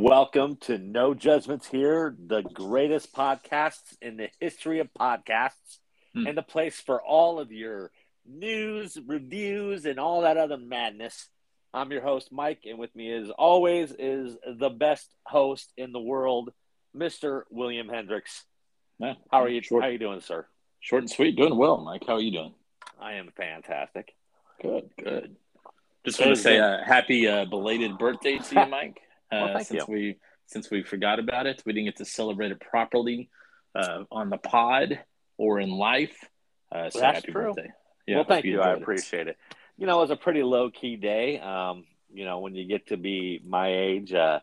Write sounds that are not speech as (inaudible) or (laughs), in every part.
Welcome to No Judgments Here, the greatest podcasts in the history of podcasts, Hmm. and the place for all of your news, reviews, and all that other madness. I'm your host, Mike, and with me, as always, is the best host in the world, Mr. William Hendricks. Yeah. How are you? Short, How are you doing, sir? short and sweet. Doing well, Mike. How are you doing? I am fantastic. Good, good. Just want to say good. a happy uh, belated birthday to you, (laughs) Mike. Uh, Well, since you. we since we forgot about it, we didn't get to celebrate it properly uh, on the pod or in life. Uh, so That's happy true. birthday! well, thank you. I enjoyed it. appreciate it. You know, it was a pretty low key day. Um, you know, when you get to be my age, uh,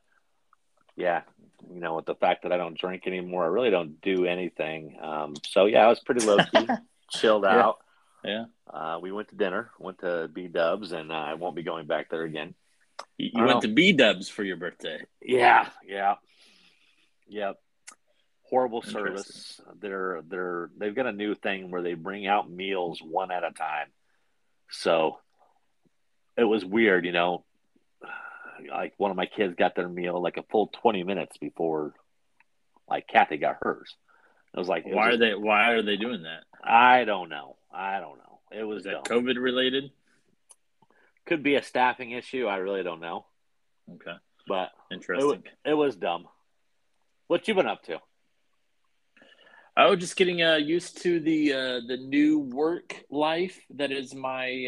yeah, you know, with the fact that I don't drink anymore, I really don't do anything. Um, so yeah, I was pretty low key, (laughs) chilled Yeah. out. Yeah, Uh, we went to dinner, went to B Dubs, and uh, I won't be going back there again. You, you went to B Dubs for your birthday. Yeah, yeah, yep. Horrible service. They're they're they've got a new thing where they bring out meals one at a time. So it was weird, you know. Like one of my kids got their meal like a full twenty minutes before, like Kathy got hers. It was like, it Why was are they Why are they doing that? I don't know. I don't know. It was Is that. COVID related? Could be a staffing issue. I really don't know, Okay, but interesting. was, it was dumb. What you been up to? Oh, just getting uh, used to the uh, the new work life that is my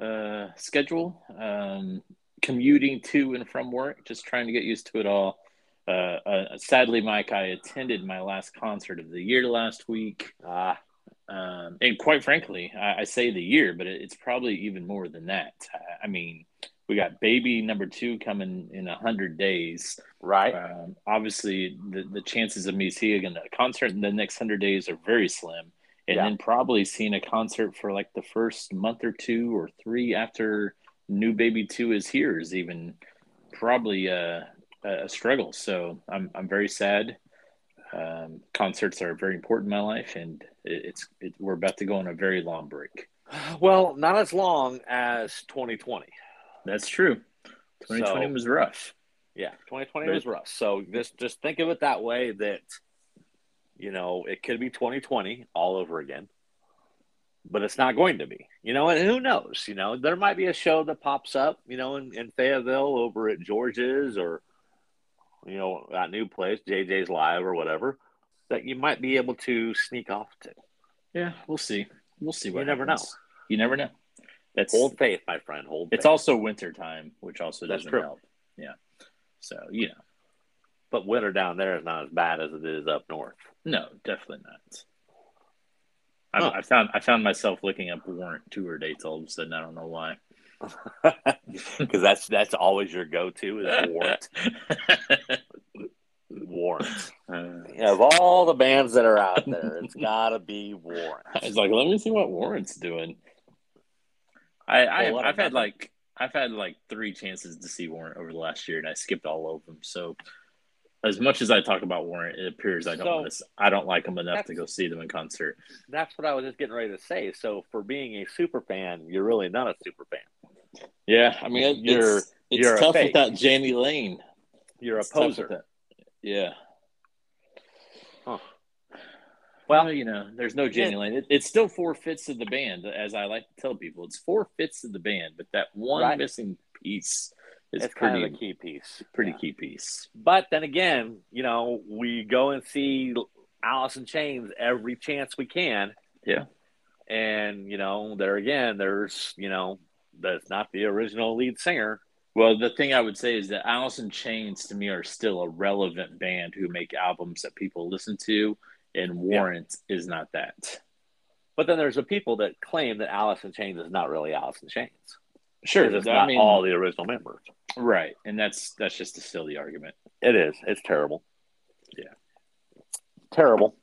uh, uh, schedule. Um, commuting to and from work, just trying to get used to it all. Uh, uh, sadly, Mike, I attended my last concert of the year last week, Ah, um, and quite frankly, I, I say the year, but it, it's probably even more than that. I, I mean, we got baby number two coming in a hundred days. right. Um, obviously, the, the chances of me seeing a concert in the next hundred days are very slim, and Yeah. then probably seeing a concert for like the first month or two or three after new baby two is here is even probably a, a struggle. So I'm I'm very sad. Um, concerts are very important in my life, and it's it, we're about to go on a very long break. Well, not as long as 2020. That's true. 2020 So- was rough. Yeah, 2020 Very- was rough. So just just think of it that way. That you know it could be 2020 all over again, but it's not going to be. You know, and who knows? You know, there might be a show that pops up. You know, in, in Fayetteville over at George's or you know that new place JJ's Live or whatever that you might be able to sneak off to. Yeah, we'll see. We'll see. What You never know. You never know. That's Hold faith, my friend. Hold. It's faith. also winter time, which also doesn't help. Yeah. So you know, but winter down there is not as bad as it is up north. no, definitely not. I, Huh. I found I found myself looking up warrant tour dates all of a sudden. I don't know why. (laughs) Because that's that's always your go-to is warrant. (laughs) Warrant. Yeah, (laughs) of all the bands that are out there, it's (laughs) got to be Warrant. I was like, let me see what Warrant's doing. I, I well, I've had about- like I've had like three chances to see Warrant over the last year, and I skipped all of them. So, as much as I talk about Warrant, it appears I don't So- want I don't like them enough to go see them in concert. That's what I was just getting ready to say. So, for being a super fan, you're really not a super fan. Yeah, I mean, it, You're- it's, it's you're tough fake. without Jani Lane. You're a It's poser. Yeah. Huh. Well, you know, there's no Yeah. It, it's still four fifths of the band, as I like to tell people. It's four fifths of the band, but that one Right. missing piece is It's pretty kind of a key piece. pretty Yeah. key piece. But then again, you know, we go and see Alice in Chains every chance we can. Yeah. And, you know, there again, there's, you know, that's not the original lead singer. Well, the thing I would say is that Alice in Chains to me are still a relevant band who make albums that people listen to, and Warrant is not that. But then there's the people that claim that Alice in Chains is not really Alice in Chains. Sure, it's not mean, all the original members. right, and that's that's just a silly argument. It is. It's terrible. Yeah. Terrible.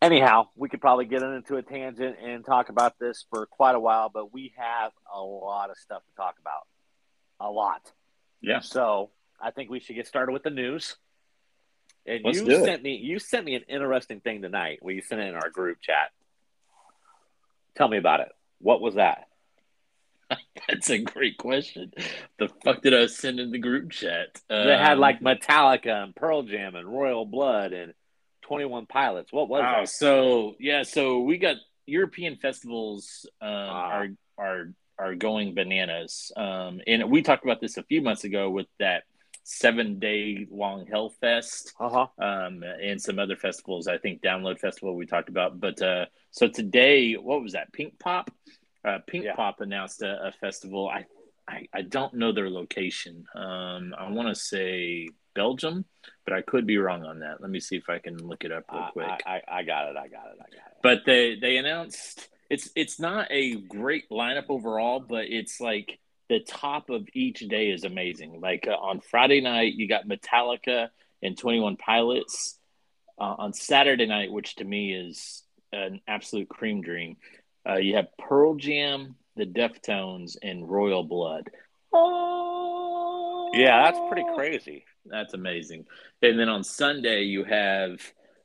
Anyhow, we could probably get into a tangent and talk about this for quite a while, but we have a lot of stuff to talk about. A lot. Yeah, So I think we should get started with the news. And Let's you do it. sent me you sent me an interesting thing tonight. Where you sent it in our group chat. Tell me about it. What was that? (laughs) That's a great question. The fuck did I send in the group chat? They had Um, like Metallica and Pearl Jam and Royal Blood and Twenty One Pilots. What was Wow. that? So yeah, so we got European festivals um, Ah. are are are going bananas, um, and we talked about this a few months ago with that seven day long Hellfest Uh huh. um, and some other festivals. I think Download Festival we talked about, but uh, so today, what was that? Pink Pop. Uh, Pink Yeah. Pop announced a, a festival. I, I I don't know their location. Um, I want to say Belgium, but I could be wrong on that. Let me see if I can look it up real I, quick I, I got it. I got it. I got it. but they they announced it's it's not a great lineup overall, but it's like the top of each day is amazing. Like uh, on Friday night, you got Metallica and Twenty One Pilots. Uh, on Saturday night, which to me is an absolute cream dream, uh, you have Pearl Jam, the Deftones, and Royal Blood. Oh, Yeah, that's pretty crazy. That's amazing. And then on Sunday, you have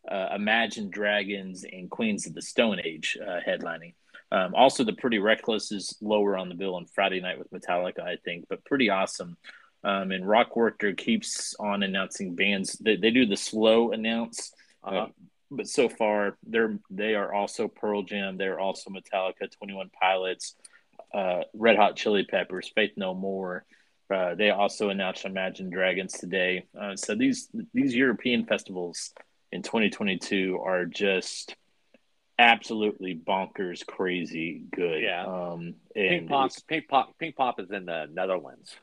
uh, Imagine Dragons and Queens of the Stone Age uh, headlining. Um, also, the Pretty Reckless is lower on the bill on Friday night with Metallica, I think, but pretty awesome. Um, and Rock Werchter keeps on announcing bands. They, they do the slow announce, Uh-huh. uh, but so far they're they are also Pearl Jam. They're also Metallica, Twenty One Pilots, uh, Red Hot Chili Peppers, Faith No More. Uh, they also announced Imagine Dragons today. Uh, so these these European festivals in 2022 are just absolutely bonkers, crazy good. Yeah. Um, Pink Pop, it's- Pink Pop, Pink Pop is in the Netherlands.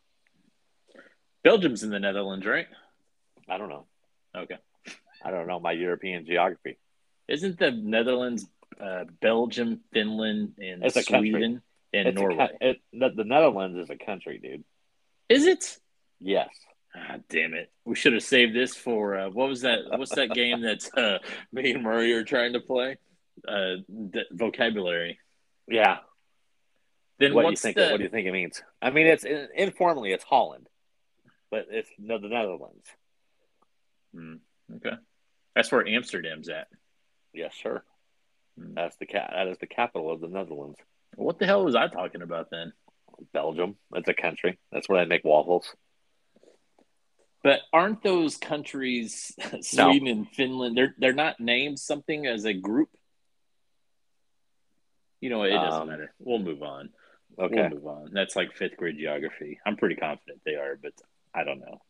Belgium's in the Netherlands, right? I don't know. Okay. I don't know my European geography. Isn't the Netherlands, uh, Belgium, Finland, and It's. Sweden and It's Norway? co- it, the, the Netherlands is a country, dude. Is it? Yes. Ah, damn it! We should have saved this for uh, what was that? What's that game that uh, me and Murray are trying to play? Uh, the vocabulary. Yeah. Then what do you think? the? What do you think it means? I mean, it's informally it's Holland, but it's no the Netherlands. Hmm, okay, that's where Amsterdam's at. Yes, sir. Hmm. That's the cat. That is the capital of the Netherlands. What the hell was I talking about then? Belgium. It's a country. That's where they make waffles. But aren't those countries (laughs) Sweden and Finland? They're they're not named something as a group. You know, it doesn't Um, matter. We'll move on. Okay. We'll move on. That's like fifth grade geography. I'm pretty confident they are, but I don't know.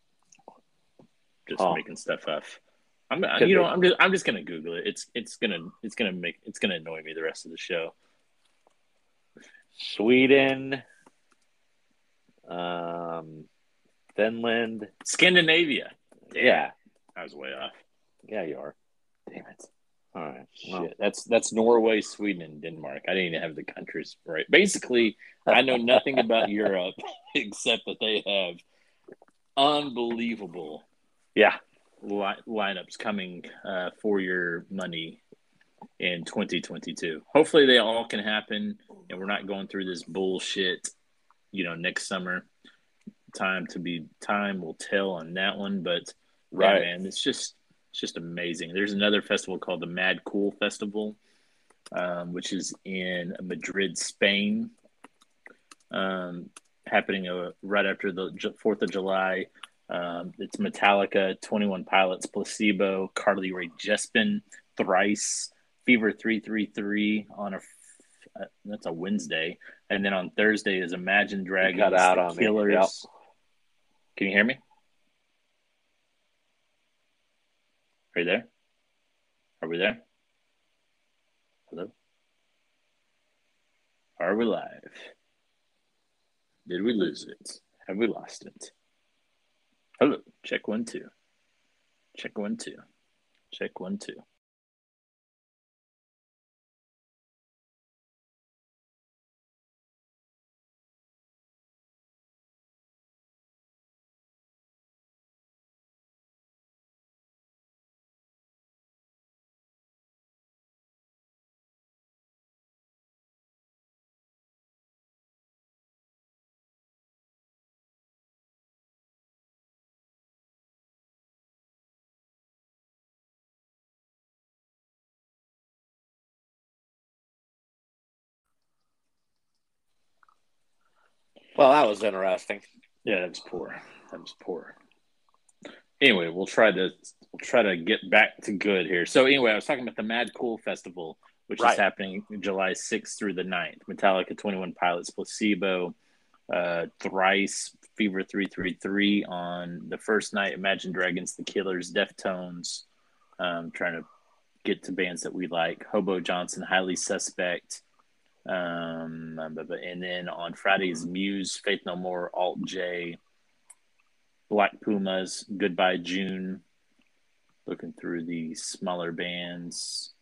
Just Oh. making stuff up. I'm, Could you know, be. I'm just, I'm just gonna Google it. It's, it's gonna, it's gonna make, it's gonna annoy me the rest of the show. Sweden. Um, Finland. Scandinavia. Damn, Yeah. I was way off. Yeah, you are. Damn it. All right. Shit, that's that's Norway, Sweden, and Denmark. I didn't even have the countries right. Basically, I know nothing about (laughs) Europe (laughs) except that they have unbelievable yeah. li- lineups coming uh, for your money in 2022. Hopefully, they all can happen, and we're not going through this bullshit. You know, next summer. Time to be time will tell on that one, but yeah, Right. man, it's just it's just amazing. There's another festival called the Mad Cool Festival, um, which is in Madrid, Spain, um, happening uh, right after the Fourth of July. Um, it's Metallica, Twenty One Pilots, Placebo, Carly Rae Jepsen, Thrice, Fever Three Three Three on a uh, that's a Wednesday, and then on Thursday is Imagine Dragons, cut out The on me. Killers. Yep. Can you hear me? Are you there? Are we there? Hello? Are we live? Did we lose it? Have we lost it? Hello. Check one, two. Check one, two. Check one, two. Well, that was interesting. Yeah, that was poor. That was poor. Anyway, we'll try to we'll try to get back to good here. So anyway, I was talking about the Mad Cool Festival, which Right. is happening July 6th through the 9th. Metallica, 21 Pilots, Placebo, uh, Thrice, Fever 333 on the first night, Imagine Dragons, The Killers, Deftones, um, trying to get to bands that we like, Hobo Johnson, Highly Suspect, um, and then on Fridays, Muse, Faith No More, Alt J, Black Pumas, Goodbye June. Looking through the smaller bands.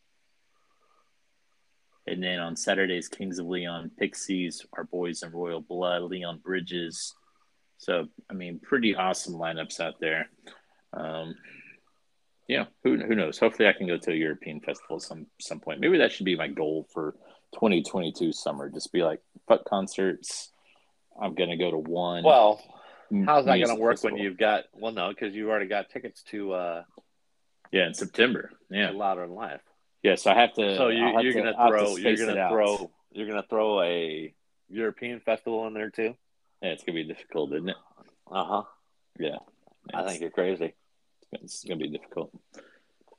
And then on Saturdays, Kings of Leon, Pixies, Our Boys in Royal Blood, Leon Bridges. So, I mean, pretty awesome lineups out there. Um, yeah, who, who knows? Hopefully, I can go to a European festival some some point. Maybe that should be my goal for 2022 summer. Just be like, fuck concerts. I'm gonna go to one. Well, how's that gonna work festival. when you've got? Well, no, because you've already got tickets to uh, Yeah, in September. Yeah, Louder Than Life. yeah. So I have to. So you, I'll have you're to- going to I'll have throw. You're going it to out. throw. You're to throw a European festival in there too. Yeah, it's gonna be difficult, isn't it? Uh huh. Yeah, I think you're crazy. it's gonna be difficult.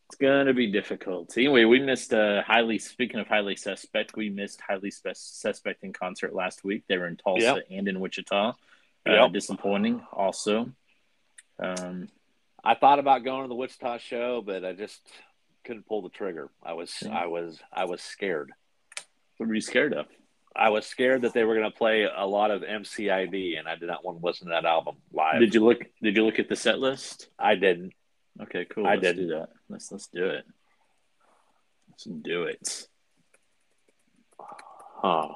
It's gonna be difficult. Anyway, we missed uh, highly. Speaking of highly suspect, we missed highly spe- suspect in concert last week. They were in Tulsa Yep. and in Wichita. Uh, Yep. Disappointing, also. Um, I thought about going to the Wichita show, but I just couldn't pull the trigger. I was. Yeah. I was. I was scared. what were you scared of? I was scared that they were going to play a lot of MCID, and I did not want to listen to that album live. Did you look? Did you look at the set list? I didn't. Okay, cool. I didn't. do that. Let's let's do it. Let's do it. Huh.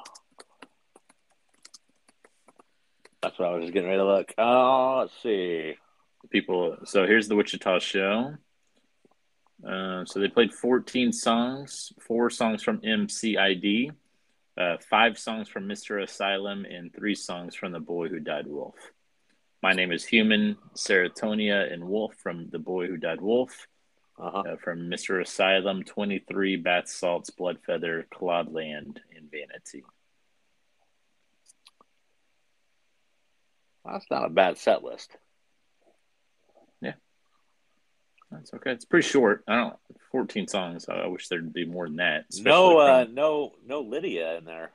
That's what I was just getting ready to look. Oh, let's see. people. So here's the Wichita show. Uh, so they played 14 songs, four songs from MCID, uh, five songs from Mr. Asylum, and three songs from The Boy Who Died Wolf. My name is Human, Serotonia, and Wolf from The Boy Who Died Wolf. Uh-huh. Uh, from Mr. Asylum, 23, Bath Salts, Blood Feather, Claudeland, and Vanity. That's not a bad set list. Yeah. That's okay. It's pretty short. I don't 14 songs. I wish there'd be more than that. No, uh, from- no, no Lydia in there.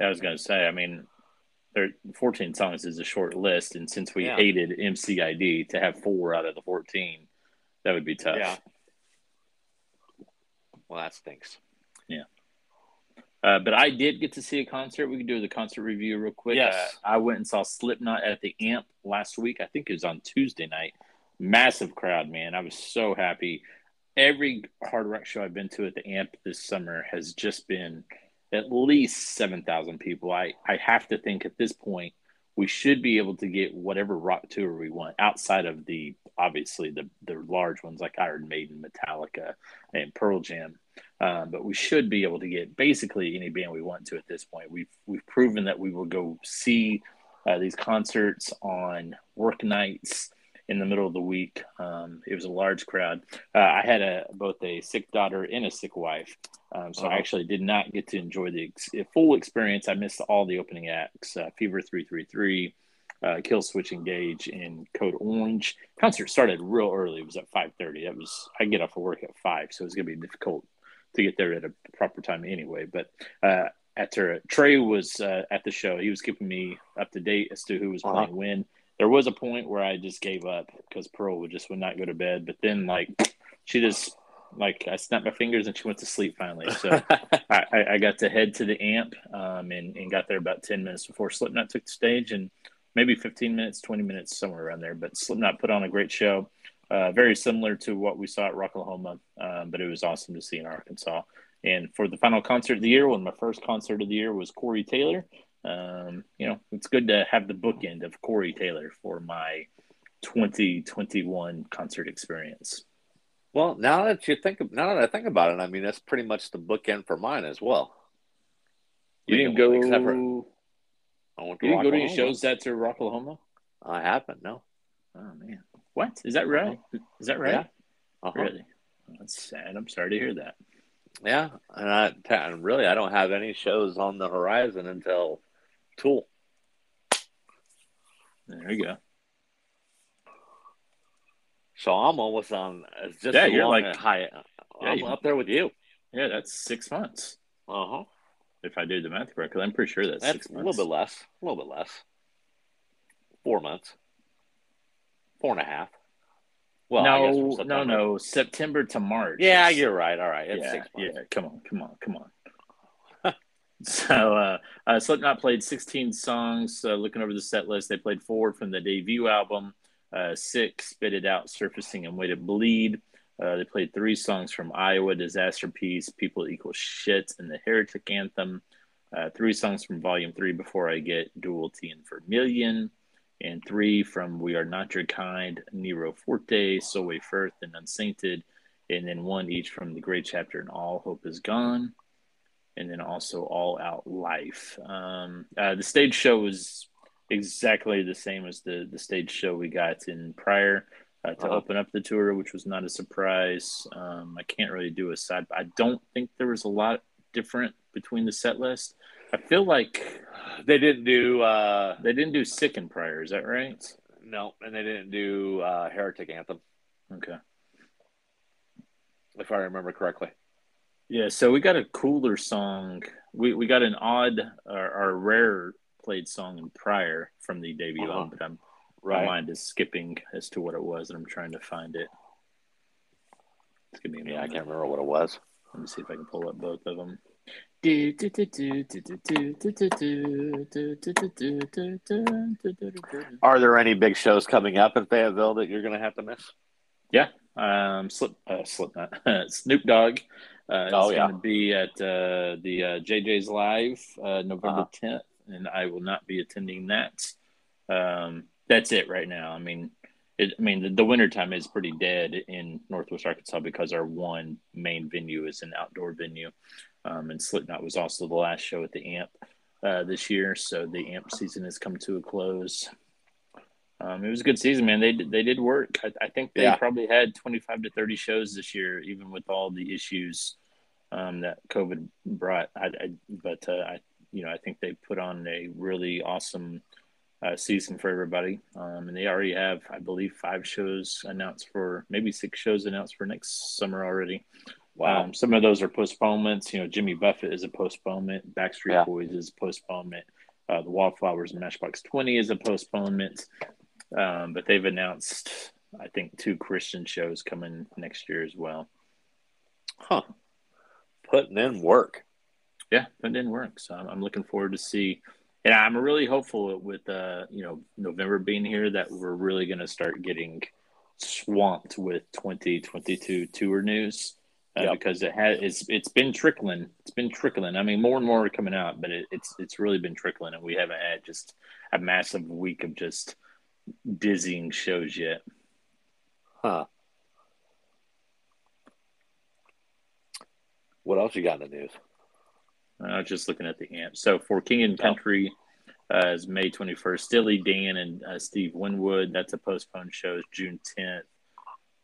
I was going to say, I mean, there 14 songs is a short list, and since we Yeah. hated MCID to have four out of the 14, that would be tough. Yeah. Well, that stinks. Yeah. Uh, but I did get to see a concert. We can do the concert review real quick. Yes. Uh, I went and saw Slipknot at the Amp last week. I think it was on Tuesday night. Massive crowd, man. I was so happy. Every hard rock show I've been to at the Amp this summer has just been at least 7,000 people. I, I have to think at this point we should be able to get whatever rock tour we want outside of the obviously the, the large ones like Iron Maiden, Metallica, and Pearl Jam. Um, but we should be able to get basically any band we want to at this point. We've we've proven that we will go see uh, these concerts on work nights in the middle of the week. Um, it was a large crowd. Uh, I had a both a sick daughter and a sick wife, um, so I Uh-huh. actually did not get to enjoy the ex- full experience. I missed all the opening acts: uh, Fever three three three. Uh, Killswitch Engage and Code Orange. Concert started real early. It was at five thirty. That was I get off of work at five, so it was gonna be difficult to get there at a proper time anyway. But uh, after Trey was uh, at the show, he was keeping me up to date as to who was Uh-huh. playing when. There was a point where I just gave up because Pearl would just would not go to bed. But then, like, she just like I snapped my fingers and she went to sleep finally. So (laughs) I, I- got to head to the amp um, and, and got there about 10 minutes before Slipknot took the stage and maybe 15 minutes, 20 minutes, somewhere around there. But Slipknot put on a great show, uh, very similar to what we saw at Rocklahoma, um, but it was awesome to see in Arkansas. And for the final concert of the year, one of my first concert of the year was Corey Taylor. Um, you know, it's good to have the bookend of Corey Taylor for my 2021 concert experience. Well, now that you think, now that I think about it, I mean that's pretty much the bookend for mine as well. You didn't go. Except for- You I went to didn't go to any shows that's at Rocklahoma. I haven't. No. Oh man, what is that right? Is that right? Yeah. Uh-huh. Really? That's sad. I'm sorry to hear that. Yeah, and I and really I don't have any shows on the horizon until Tool. There you go. So I'm almost on it's just Yeah, you're like- high. Yeah, I'm you- up there with you. Yeah, that's six months. Uh huh. If I do the math correctly, I'm pretty sure that's, That's a little bit less. A little bit less. Four months. Four and a half. Well, I guess from no, no, September. no. September to March. Yeah, you're right. All right, it's yeah, six months. yeah. Come on, come on, come on. (laughs) so, uh, uh, Slipknot played 16 songs. Uh, looking over the set list, they played four from the debut album, uh, six Spit It Out, Surfacing, and Wait and Bleed. Uh, they played three songs from Iowa, Disaster Piece, People Equal Shit, and the Heretic Anthem. Uh, three songs from Volume 3, Before I Get, Duality, and Vermilion. And three from We Are Not Your Kind, Nero Forte, Solway Firth, and Unsainted and then one each from the great chapter and all hope is gone and then also all out life um, uh, the stage show was exactly the same as the the stage show we got in prior uh, to Uh-huh. open up the tour which was not a surprise um, i can't really do a side i don't think there was a lot different between the set list i feel like They didn't do uh they didn't do sick in prior is that right no, and they didn't do uh Heretic Anthem, okay if I remember correctly. Yeah, so we got a cooler song. We we got an odd or, or rare played song in prior from the debut Uh-huh. album, but I'm, my Right. mind is skipping as to what it was, and I'm trying to find it. Just give me a Yeah, I can't remember what it was. Let me see if I can pull up both of them. Are there any big shows coming up in Fayetteville that you're going to have to miss? Yeah, um, Slip, uh, Slipknot, Snoop Dogg. Uh, Oh, is yeah. going to be at uh, the uh, JJ's Live uh, November Uh-huh. 10th, and I will not be attending that. Um, that's it right now. I mean, it, I mean, the, the wintertime is pretty dead in Northwest Arkansas because our one main venue is an outdoor venue, um, and Slipknot was also the last show at the Amp uh, this year, so the Amp season has come to a close. Um, it was a good season, man. They did- they did work. I, I think they Yeah. probably had twenty five to thirty shows this year, even with all the issues um, that COVID brought. I, I but uh, I you know I think they put on a really awesome uh, season for everybody, um, and they already have I believe five shows announced for maybe six shows announced for next summer already. Wow. Um, some of those are postponements. You know, Jimmy Buffett is a postponement. Backstreet Yeah. Boys is a postponement. Uh, the Wallflowers and Matchbox Twenty is a postponement. Um, but they've announced, I think, two Christian shows coming next year as well. huh. Putting in work. Yeah, that didn't work. So I'm, I'm looking forward to see. And I'm really hopeful with uh, you know November being here that we're really going to start getting swamped with 2022 tour news uh, Yep. because it has it's it's been trickling. It's been trickling. I mean, more and more are coming out, but it, it's it's really been trickling, and we haven't had just a massive week of just dizzying shows yet. Huh. What else you got in the news? I was just looking at the amp. So for King and Country uh, is May 21st. Steely Dan and uh, Steve Winwood. That's a postponed show. Is June 10th.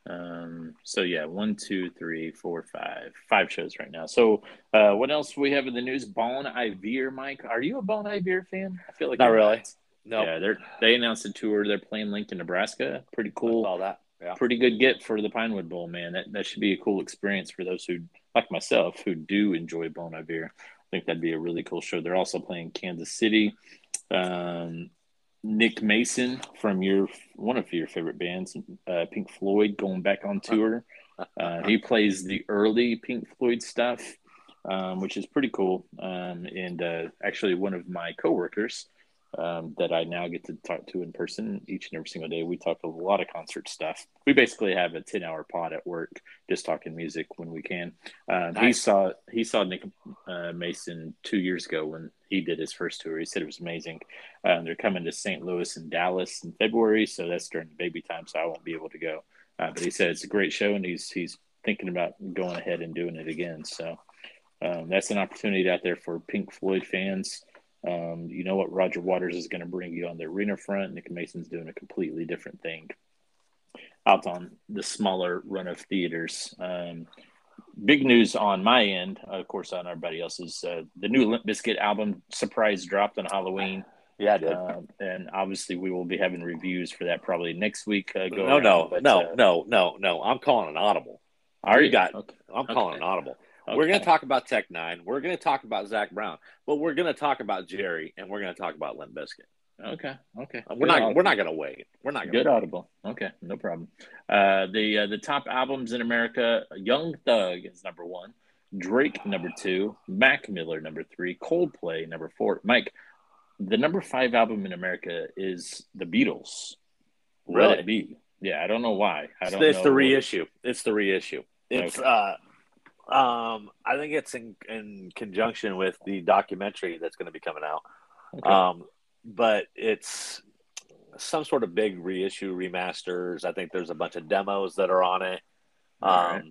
Um, so yeah, one, two, three, four, five, five shows right now. So uh, what else we have in the news? Bon Iver, Mike. Are you a Bon Iver fan? I feel like Not really. No. Yeah, they're they announced a tour. They're playing Lincoln, Nebraska. Pretty cool All that. Yeah. pretty good get for the Pinewood Bowl, man. That that should be a cool experience for those who, like myself, who do enjoy Bon Iver. Think that'd be a really cool show. They're also playing Kansas City. Um, Nick Mason from your one of your favorite bands, uh, Pink Floyd, going back on tour. Uh, he plays the early Pink Floyd stuff, um, which is pretty cool. Um, and uh, actually, one of my coworkers um, that I now get to talk to in person each and every single day. We talk a lot of concert stuff. We basically have a ten hour pod at work, just talking music when we can. Um, He saw he saw Nick uh, Mason two years ago when he did his first tour. He said it was amazing. Um, they're coming to St. Louis and Dallas in February, so that's during baby time, so I won't be able to go. Uh, but he said it's a great show, and he's he's thinking about going ahead and doing it again. So um, that's an opportunity out there for Pink Floyd fans. Um, you know what Roger Waters is going to bring you on the arena front. Nick Mason's doing a completely different thing out on the smaller run of theaters. Um, big news on my end, of course, on everybody else's. Uh, the new Limp Bizkit album surprise dropped on Halloween. Yeah, I did. Um, and obviously, we will be having reviews for that probably next week. Uh, no, around, no, but, no, uh, no, no, no. I'm calling an audible. You you got- Okay. I'm calling Okay. an audible. We're going to talk about Tech Nine. We're going to talk about Zac Brown, but we're going to talk about Jerry, and we're going to talk about Limp Bizkit. Okay. Okay. We're Good not. audible. We're not going to wait. We're not going Good to. audible. Okay, no problem. Uh, the uh, the top albums in America: Young Thug is number one, Drake number two, Mac Miller number three, Coldplay number four. Mike, the number five album in America is the Beatles. Let Really? it be. Yeah, I don't know why. I It's, don't. it's the reissue. It's the reissue. It's Okay. uh, um, I think it's in in conjunction with the documentary that's going to be coming out. Okay. Um, but it's some sort of big reissue remasters. I think there's a bunch of demos that are on it. Um, right.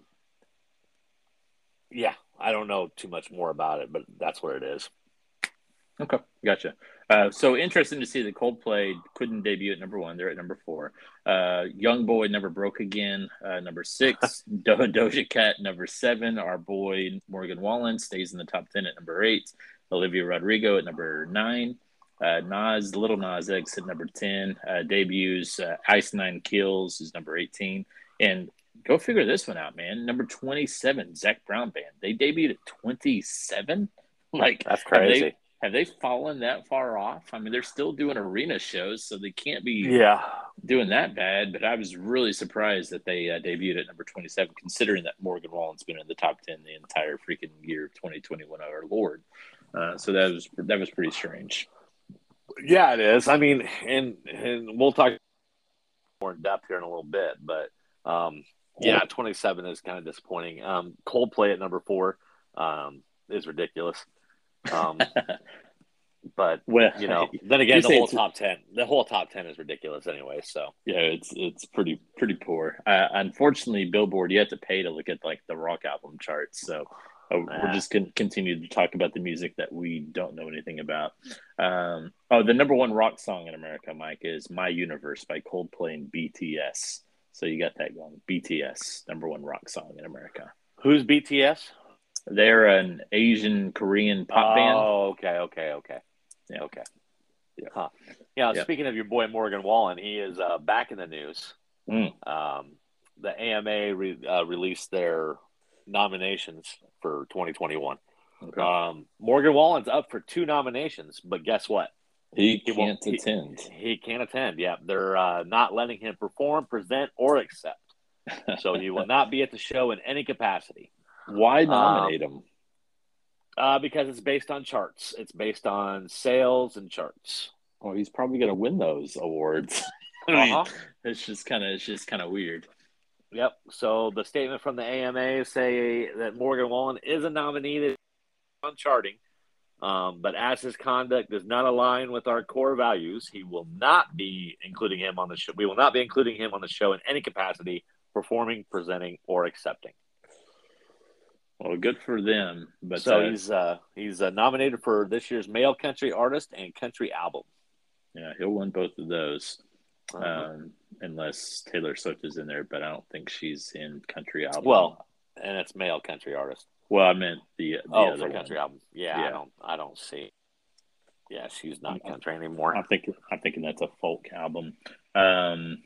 yeah, I don't know too much more about it, but that's what it is. Okay, gotcha. Uh, so interesting to see that Coldplay couldn't debut at number one. They're at number four. Uh, Young Boy never broke again. Uh, number six. (laughs) Do- Doja Cat number seven. Our boy Morgan Wallen stays in the top ten at number eight. Olivia Rodrigo at number nine. Uh, Nas, Little Nas X at number ten. Uh, debuts. Uh, Ice Nine Kills is number eighteen. And go figure this one out, man. Number twenty-seven. Zac Brown Band. They debuted at twenty-seven. Like That's crazy. Have they fallen that far off? I mean, they're still doing arena shows, so they can't be yeah, doing that bad. But I was really surprised that they uh, debuted at number 27, considering that Morgan Wallen's been in the top 10 the entire freaking year of 2021, our Lord. Uh, so that was that was pretty strange. yeah, it is. I mean, and and we'll talk more in depth here in a little bit, but um, yeah, 27 is kind of disappointing. Um, Coldplay at number four um, is ridiculous. Um, (laughs) but Well, you know, (laughs) then again, the whole top 10, the whole top 10 is ridiculous anyway. So yeah, it's it's pretty pretty poor. Uh, unfortunately, Billboard you have to pay to look at like the rock album charts. So uh, we're just going to continue to talk about the music that we don't know anything about. Um, oh, the number one rock song in America, Mike, is "My Universe" by Coldplay and BTS. So you got that going. BTS, number one rock song in America. who's BTS? They're an Asian Korean pop band. Oh, okay, okay, okay. Yeah. Okay. Yeah. Huh. Yeah, Yeah. speaking of your boy Morgan Wallen, he is uh, back in the news. Mm. Um, the AMA re- uh, released their nominations for 2021. Okay. Um, Morgan Wallen's up for two nominations, but guess what? he he can't he- attend. He can't attend. Yeah, they're uh, not letting him perform, present, or accept. (laughs) So he will not be at the show in any capacity. Why nominate him? Uh, because it's based on charts. It's based on sales and charts. Well, he's probably going to win those awards. (laughs) I mean, Uh-huh. it's just kind of it's just kind of weird. Yep. So the statement from the AMA say that Morgan Wallen is a nominee on charting, um, but as his conduct does not align with our core values, he will not be including him on the show. We will not be including him on the show in any capacity, performing, presenting, or accepting. Well, good for them. But so uh, he's uh, he's uh, nominated for this year's male country artist and country album. yeah, he'll win both of those, Uh, um, unless Taylor Swift is in there. But I don't think she's in country album. well, and it's male country artist. well, I meant the the oh, other for one. country album. Yeah, I don't I don't see. Yeah, she's not country anymore. I'm thinking I'm thinking that's a folk album. Um,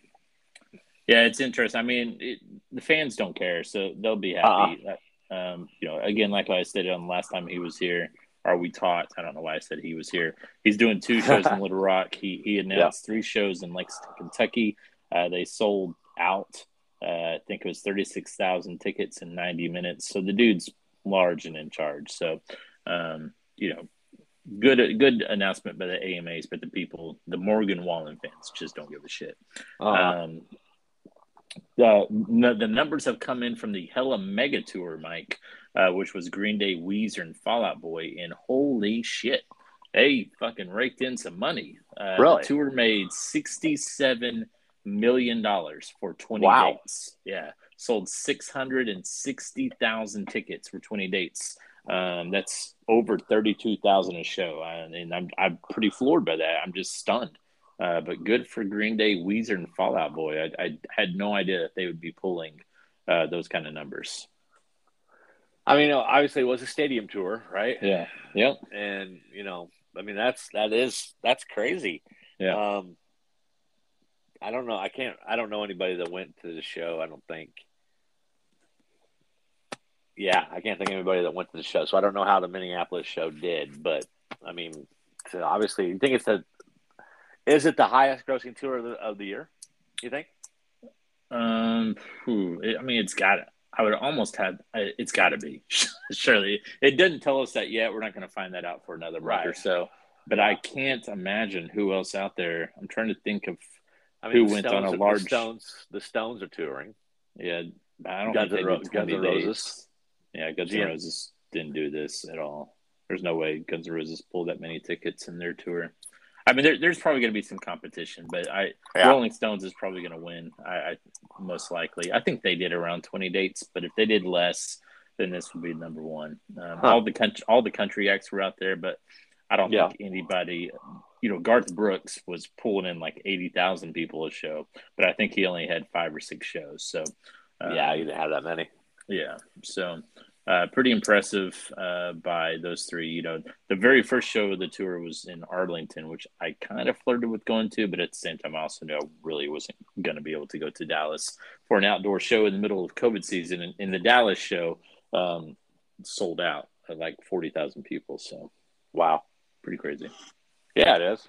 yeah, it's interesting. I mean, it, the fans don't care, so they'll be happy. Um, you know, again, like I stated on the last time he was here, are we taught. I don't know why I said he was here. He's doing two (laughs) shows in Little Rock. He he announced three shows in Lexington, Kentucky. Uh, they sold out. Uh, I think it was thirty six thousand tickets in ninety minutes. So the dude's large and in charge. So, um, you know, good good announcement by the AMAs, but the people, the Morgan Wallen fans, just don't give a shit. Uh, Um, the no, the numbers have come in from the Hella Mega Tour, Mike, uh, which was Green Day, Weezer, and Fallout Boy, and holy shit, they fucking raked in some money. Uh, Really? The tour made sixty seven million dollars for twenty Wow. dates. Yeah, sold six hundred and sixty thousand tickets for twenty dates. Um, that's over thirty-two thousand a show, uh, and I'm I'm pretty floored by that. I'm just stunned. Uh, but good for Green Day, Weezer, and Fallout Boy. I, I had no idea that they would be pulling uh, those kind of numbers. I mean, obviously, it was a stadium tour, right? Yeah. Yep. And you know, I mean, that's that is that's crazy. Yeah. Um, I don't know. I can't. I don't know anybody that went to the show. I don't think. Yeah, I can't think of anybody that went to the show. So I don't know how the Minneapolis show did, but I mean, so obviously, you think it's the is it the highest grossing tour of the, of the year? You think? Um, whew, it- I mean, it's got. I would almost have. It's got to be. (laughs) Surely, it doesn't tell us that yet. We're not going to find that out for another month or so. But I can't imagine who else out there. I'm trying to think of. I Who the went on a Stones- large- The Stones, the Stones are touring. Yeah, I don't Guns think they Ro- Guns N' Roses. Yeah, Guns Yeah. N' Roses didn't do this at all. There's no way Guns N' Roses pulled that many tickets in their tour. I mean, there, there's probably going to be some competition, but I Yeah. Rolling Stones is probably going to win. I, I most likely. I think they did around 20 dates, but if they did less, then this would be number one. Um, Huh. All the country, all the country acts were out there, but I don't Yeah. think anybody. You know, Garth Brooks was pulling in like 80,000 people a show, but I think he only had five or six shows. So, um, yeah, he didn't have that many. yeah. So uh, pretty impressive uh, by those three. You know, the very first show of the tour was in Arlington, which I kind of flirted with going to, but at the same time, I also knew I really wasn't going to be able to go to Dallas for an outdoor show in the middle of COVID season. And in the Dallas show, um, sold out at like 40,000 people. So Wow. pretty crazy. Yeah, it is.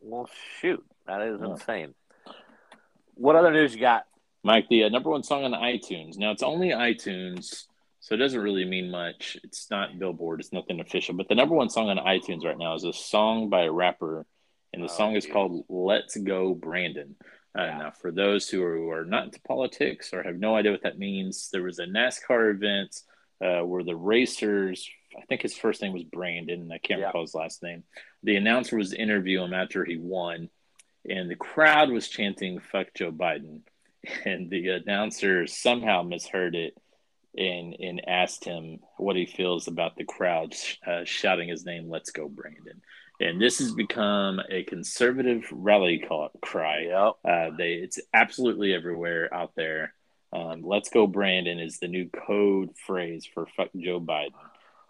Well, shoot, that is Yeah. insane. What other news you got? Mike, the uh, number one song on iTunes. Now it's only iTunes, so it doesn't really mean much. It's not Billboard. It's nothing official. But the number one song on iTunes right now is a song by a rapper, and the Oh, song is called "Let's Go Brandon." Uh, Yeah. Now, for those who are, who are not into politics or have no idea what that means, there was a NASCAR event uh, where the racers, I think his first name was Brandon, I can't Yeah. recall his last name. The announcer was interviewing him after he won, and the crowd was chanting "Fuck Joe Biden." (laughs) and the announcer somehow misheard it and and asked him what he feels about the crowd uh, shouting his name let's go brandon. And this has become a conservative rally call, cry. Uh, they it's absolutely everywhere out there. Um, let's go brandon is the new code phrase for fuck joe biden.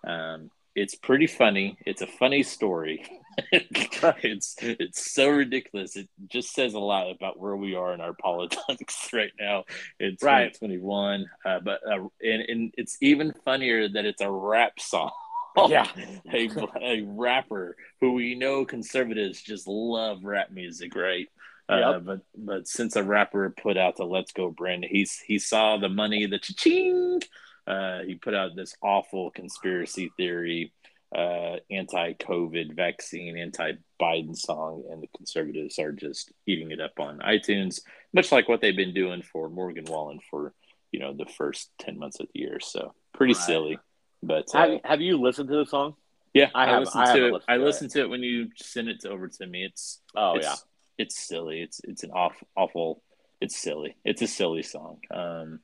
Um, it's pretty funny. It's a funny story (laughs) it's it's so ridiculous it just says a lot about where we are in our (laughs) politics right now in Right. 2021 uh, but uh, and, and it's even funnier that it's a rap song (laughs) Yeah. a, a rapper who we know conservatives just love rap music right uh, but but since a rapper put out the "Let's Go Brandon," he's he saw the money, the cha-ching. Uh, he put out this awful conspiracy theory, uh, anti-COVID vaccine, anti-Biden song, and the conservatives are just eating it up on iTunes, much like what they've been doing for Morgan Wallen for you know the first ten months of the year. So pretty Right. silly, but uh, Have, have you listened to the song? yeah, I I, haven't- listened I to it. listened I to it. listened to it when you sent it over to me. It's Oh it's, yeah. it's silly. It's it's an off, awful. It's silly. It's a silly song. Um,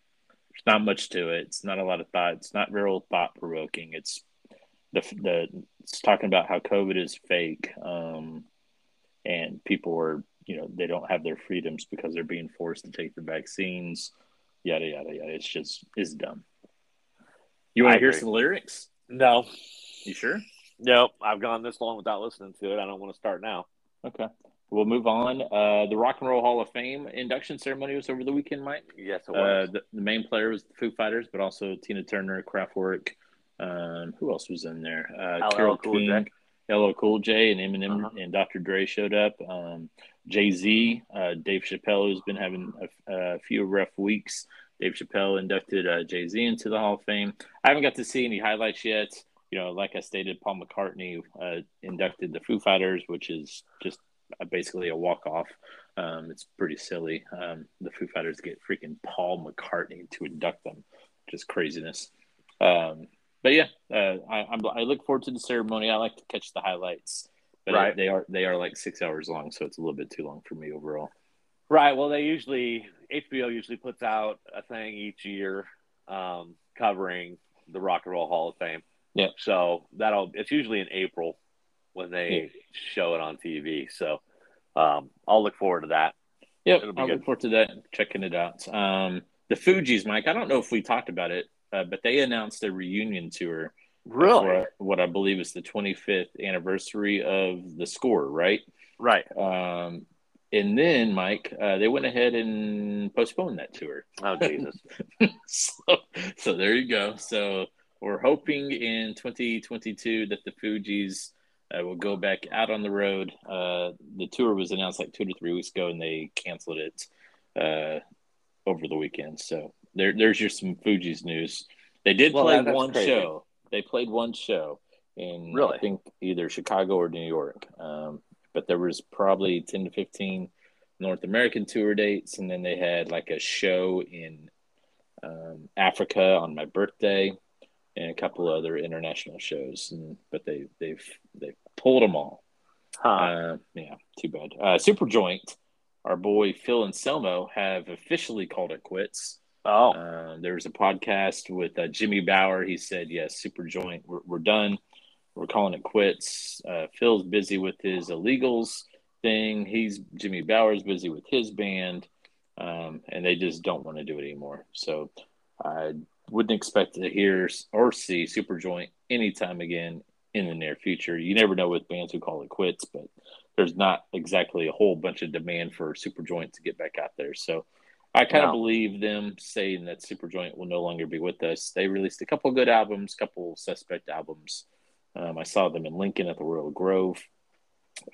there's not much to it. It's not a lot of thought. It's not real thought provoking. It's the the it's talking about how COVID is fake, um, and people are you know they don't have their freedoms because they're being forced to take the vaccines. Yada yada yada. It's just it's dumb. You want to hear some lyrics? No. You sure? Nope. I've gone this long without listening to it. I don't want to start now. Okay. We'll move on. Uh, the Rock and Roll Hall of Fame induction ceremony was over the weekend, Mike. Yes, it Uh, was. the, the main player was the Foo Fighters, but also Tina Turner, Kraftwerk. Um, who else was in there? Uh, LL Carol Cool King, J. LL Cool J, and Eminem Uh-huh. and Dr. Dre showed up. Um, Jay Z, uh, Dave Chappelle, who's been having a, a few rough weeks. Dave Chappelle inducted uh, Jay Z into the Hall of Fame. I haven't got to see any highlights yet. You know, like I stated, Paul McCartney uh, inducted the Foo Fighters, which is just uh, basically a walk off. Um, it's pretty silly. Um, the Foo Fighters get freaking Paul McCartney to induct them, which is craziness. Um, but yeah, uh, I, I'm, I look forward to the ceremony. I like to catch the highlights, but Right. they are they are like six hours long, so it's a little bit too long for me overall. Right. Well, they usually HBO usually puts out a thing each year um, covering the Rock and Roll Hall of Fame. Yeah. So that'll it's usually in April when they show it on TV. So um, I'll look forward to that. Yep, It'll I'll good. look forward to that. Checking it out. Um, the Fugees, Mike. I don't know if we talked about it, uh, but they announced a reunion tour Really? For what I believe is the 25th anniversary of the score, right? Right. Um, and then, Mike, uh, they went ahead and postponed that tour. Oh Jesus. (laughs) so, so there you go. So we're hoping in 2022 that the Fugees uh, will go back out on the road. Uh, the tour was announced like two to three weeks ago, and they canceled it uh, over the weekend. So there, there's your some Fugees news. They did Well, play that- one crazy. show. They played one show in Really? I think either Chicago or New York. Um, but there was probably 10 to 15 North American tour dates, and then they had like a show in um, Africa on my birthday, and a couple other international shows. And but they they've they pulled them all. Huh. Uh, yeah, too bad. Uh, Super Joint, our boy Phil Anselmo have officially called it quits. Oh. Um, there was a podcast with uh, Jimmy Bower. He said, "Yes, Super Joint, we're, we're done. We're calling it quits." Uh, Phil's busy with his illegals thing. He's Jimmy Bower's busy with his band, um, and they just don't want to do it anymore. So I wouldn't expect to hear or see Super Joint anytime again in the near future. You never know with bands who call it quits, but there's not exactly a whole bunch of demand for Super Joint to get back out there. So I kind of believe them saying that Superjoint will no longer be with us. They released a couple good albums, couple suspect albums. Um, I saw them in Lincoln at the Royal Grove.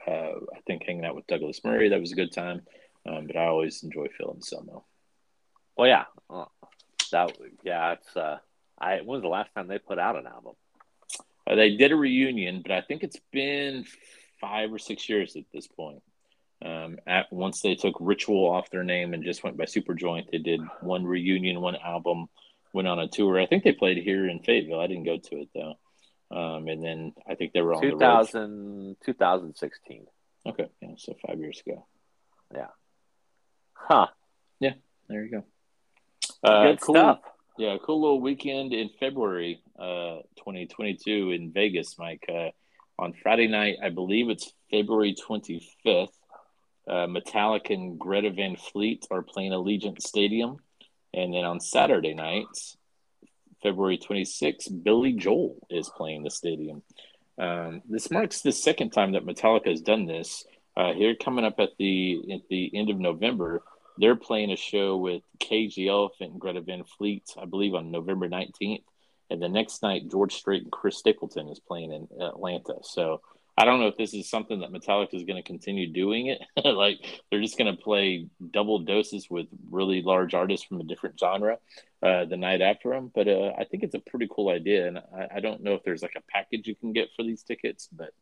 Uh, I think hanging out with Douglas Murray, that was a good time. Um, but I always enjoy Phil Anselmo. Well, yeah. Oh, that. Yeah. It's. Uh. I. When was the last time they put out an album? Uh, they did a reunion, but I think it's been five or six years at this point. Um, at once they took Ritual off their name and just went by Super Joint, they did one reunion, one album, went on a tour. I think they played here in Fayetteville. I didn't go to it though. Um, and then I think they were on the road. 2000, 2016. Okay, yeah, so five years ago. Yeah. Huh. Yeah. There you go. Uh, Good cool. stuff. Yeah, cool little weekend in February, uh, 2022 in Vegas, Mike. Uh, on Friday night, I believe it's February 25th. Uh, Metallica and Greta Van Fleet are playing Allegiant Stadium, and then on Saturday night, February 26th, Billy Joel is playing the stadium. Um, this marks the second time that Metallica has done this. Uh, here, coming up at the at the end of November, they're playing a show with KG Elephant and Greta Van Fleet, I believe, on November 19th. And the next night, George Strait and Chris Stapleton is playing in Atlanta. So I don't know if this is something that Metallica is going to continue doing it. (laughs) like they're just going to play double doses with really large artists from a different genre uh, the night after them. But uh, I think it's a pretty cool idea. And I, I don't know if there's like a package you can get for these tickets, but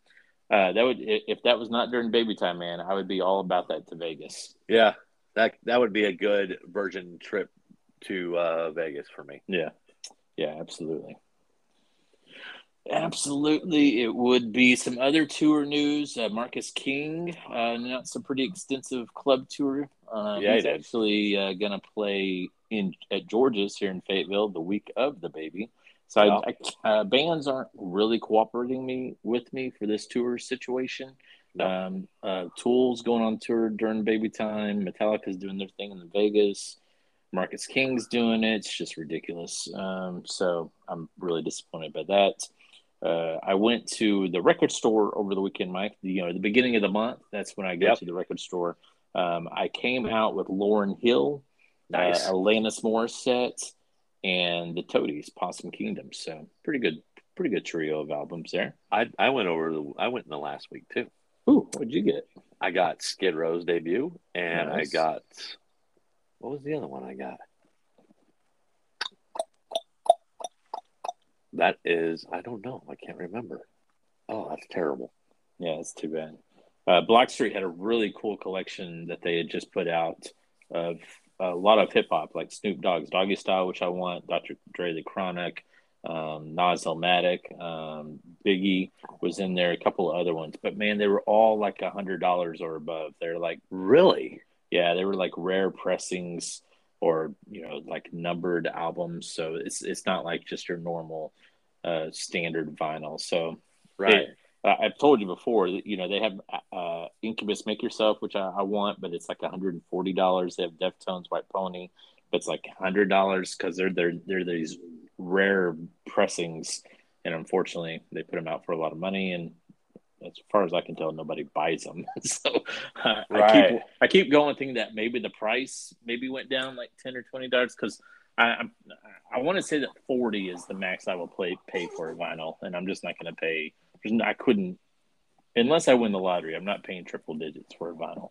uh, that would if that was not during baby time, man, I would be all about that to Vegas. Yeah. That that would be a good virgin trip to uh, Vegas for me. Yeah, yeah, absolutely. Absolutely, it would be some other tour news. Uh, Marcus King uh, announced a pretty extensive club tour. Uh, Yeah, he he's actually uh, going to play in at George's here in Fayetteville the week of the baby. So I, I, uh, bands aren't really cooperating me with me for this tour situation. No. Um, uh, Tool's going on tour during baby time. Metallica's doing their thing in the Vegas. Marcus King's doing it. It's just ridiculous. Um, so I'm really disappointed by that. Uh, I went to the record store over the weekend, Mike. The, you know, the beginning of the month. That's when I go Yep. to the record store. Um, I came out with Lauryn Hill, Nice. uh, Alanis Morissette, and the Toadies, Possum Kingdom. So pretty good, pretty good trio of albums there. I I went over the I went in the last week too. Ooh, what'd you get? I got Skid Row's debut, and Nice. I got what was the other one I got? That is I don't know. I can't remember. Oh, that's terrible. Yeah, it's too bad. Uh, Blackstreet had a really cool collection that they had just put out of a lot of hip hop, like Snoop Dogg's Doggy Style, which I want, Dr. Dre the Chronic, um, Nas Illmatic, um, Biggie was in there, a couple of other ones. But man, they were all like a hundred dollars or above. They're like, Really? yeah, they were like rare pressings or you know like numbered albums. So it's it's not like just your normal uh, standard vinyl. So Right. uh, I've told you before you know they have uh, Incubus Make Yourself, which I, I want, but it's like $140. They have Deftones White Pony, but it's like $100 because they're they're they're these rare pressings and unfortunately, they put them out for a lot of money, and as far as I can tell, nobody buys them. (laughs) so uh, right. I keep I keep going, thinking that maybe the price maybe went down like ten or twenty dollars because I I'm, I want to say that forty is the max I will play pay for vinyl, and I'm just not going to pay. I couldn't unless I win the lottery. I'm not paying triple digits for a vinyl.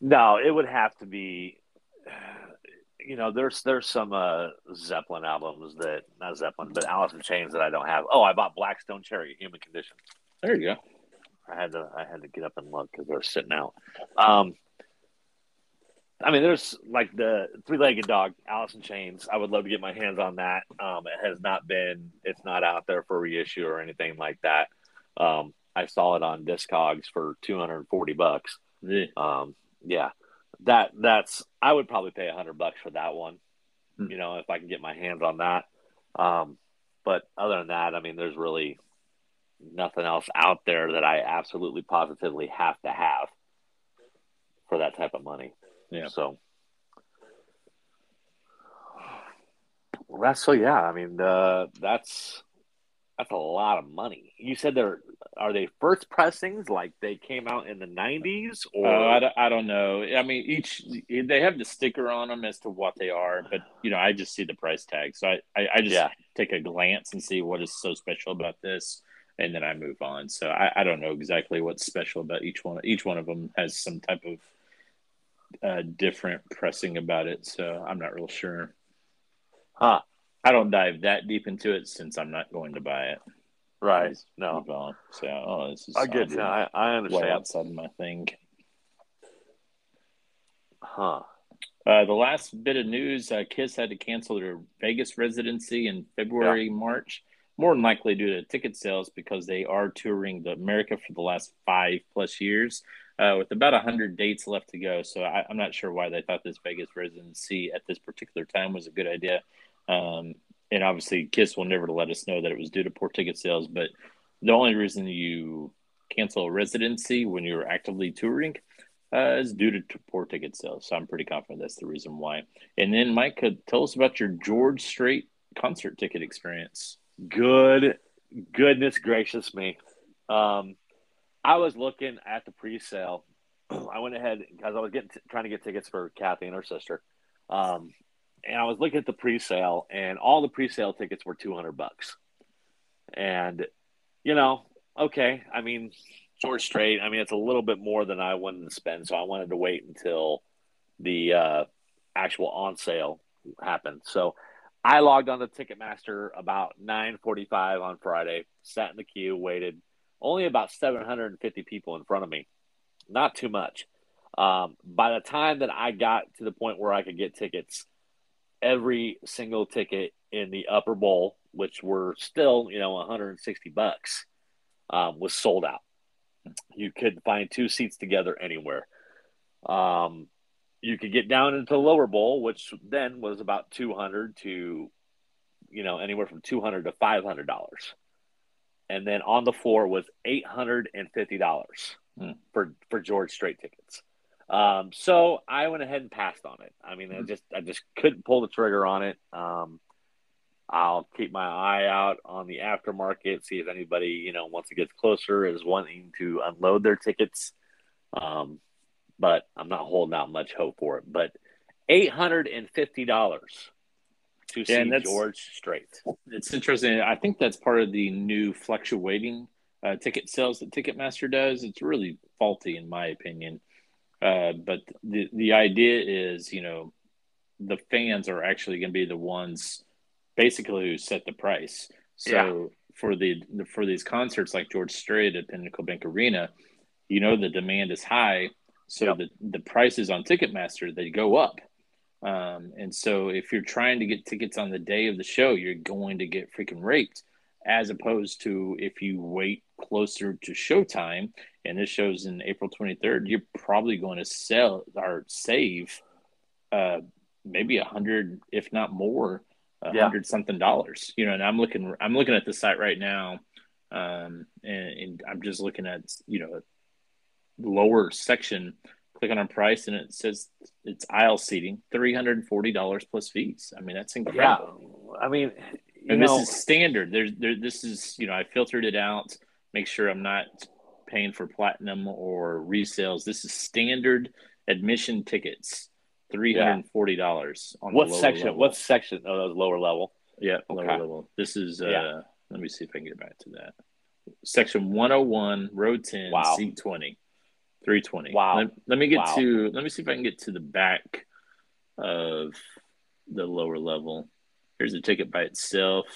No, it would have to be. (sighs) You know, there's there's some uh, Zeppelin albums that not Zeppelin, but Alice in Chains that I don't have. Oh, I bought Black Stone Cherry, Human Condition. There you go. I had to I had to get up and look because they're sitting out. Um, I mean, there's like the three legged dog, Alice in Chains. I would love to get my hands on that. Um, it has not been, it's not out there for reissue or anything like that. Um, I saw it on Discogs for 240 bucks. Yeah. Um, yeah, that that's I would probably pay hundred bucks for that one. Hmm. You know, if I can get my hands on that. Um, but other than that, I mean, there's really nothing else out there that I absolutely positively have to have for that type of money. Yeah. So. Well, that's so. Yeah, I mean, uh, that's that's a lot of money. You said they're are they first pressings like they came out in the 90s or uh, I, don't, I don't know i mean each they have the sticker on them as to what they are but you know i just see the price tag so i i, I just yeah. take a glance and see what is so special about this and then i move on so I, I don't know exactly what's special about each one each one of them has some type of uh, different pressing about it so i'm not real sure huh i don't dive that deep into it since i'm not going to buy it Right. No. So, oh, this is I get you. I, I understand. Way outside of my thing. Huh. Uh, the last bit of news: uh, Kiss had to cancel their Vegas residency in February, yeah. March, more than likely due to ticket sales because they are touring the America for the last five plus years, uh, with about hundred dates left to go. So I, am not sure why they thought this Vegas residency at this particular time was a good idea. Um, and obviously Kiss will never let us know that it was due to poor ticket sales. But the only reason you cancel a residency when you're actively touring uh, is due to poor ticket sales. So I'm pretty confident that's the reason why. And then Mike, could tell us about your George Strait concert ticket experience. Good, goodness gracious me. Um, I was looking at the pre-sale. (clears throat) I went ahead because I was getting t- trying to get tickets for Kathy and her sister. Um, and I was looking at the pre-sale, and all the pre-sale tickets were two hundred bucks. And you know, okay, I mean, George Strait. I mean, it's a little bit more than I wanted to spend, so I wanted to wait until the uh, actual on sale happened. So I logged on to Ticketmaster about nine forty-five on Friday, sat in the queue, waited. Only about seven hundred and fifty people in front of me, not too much. Um, by the time that I got to the point where I could get tickets, every single ticket in the upper bowl, which were still, you know, 160 bucks, um, was sold out. You could find two seats together anywhere. Um, you could get down into the lower bowl, which then was about 200 to, you know, anywhere from 200 to 500 dollars. And then on the floor was $850 hmm. for, for George Strait tickets. Um, so I went ahead and passed on it. I mean, I mm-hmm. just I just couldn't pull the trigger on it. Um, I'll keep my eye out on the aftermarket, see if anybody you know once it gets closer is wanting to unload their tickets. Um, but I'm not holding out much hope for it. But eight hundred and fifty dollars to yeah, see George Strait. It's interesting. I think that's part of the new fluctuating uh, ticket sales that Ticketmaster does. It's really faulty, in my opinion. Uh, but the the idea is, you know, the fans are actually going to be the ones basically who set the price. So yeah. for the for these concerts like George Strait at Pinnacle Bank Arena, you know the demand is high, so yep. the the prices on Ticketmaster they go up. Um, and so if you're trying to get tickets on the day of the show, you're going to get freaking raped as opposed to if you wait closer to showtime and this shows in April 23rd, you're probably going to sell or save uh, maybe a hundred, if not more, a yeah. hundred something dollars. You know, and I'm looking, I'm looking at the site right now, um, and, and I'm just looking at you know lower section. click on our price, and it says it's aisle seating, three hundred and forty dollars plus fees. I mean, that's incredible. Yeah, I mean, and know, this is standard. There's there. This is you know I filtered it out. Make sure I'm not paying for platinum or resales. This is standard admission tickets. Three hundred and forty dollars on what section? Level. What section? Oh, that was lower level. yeah lower level? This is uh. Yeah. Let me see if I can get back to that. Section one hundred one, row ten, Wow. seat twenty. 320. Wow. Let, let me get Wow. to let me see if I can get to the back of the lower level. Here's the ticket by itself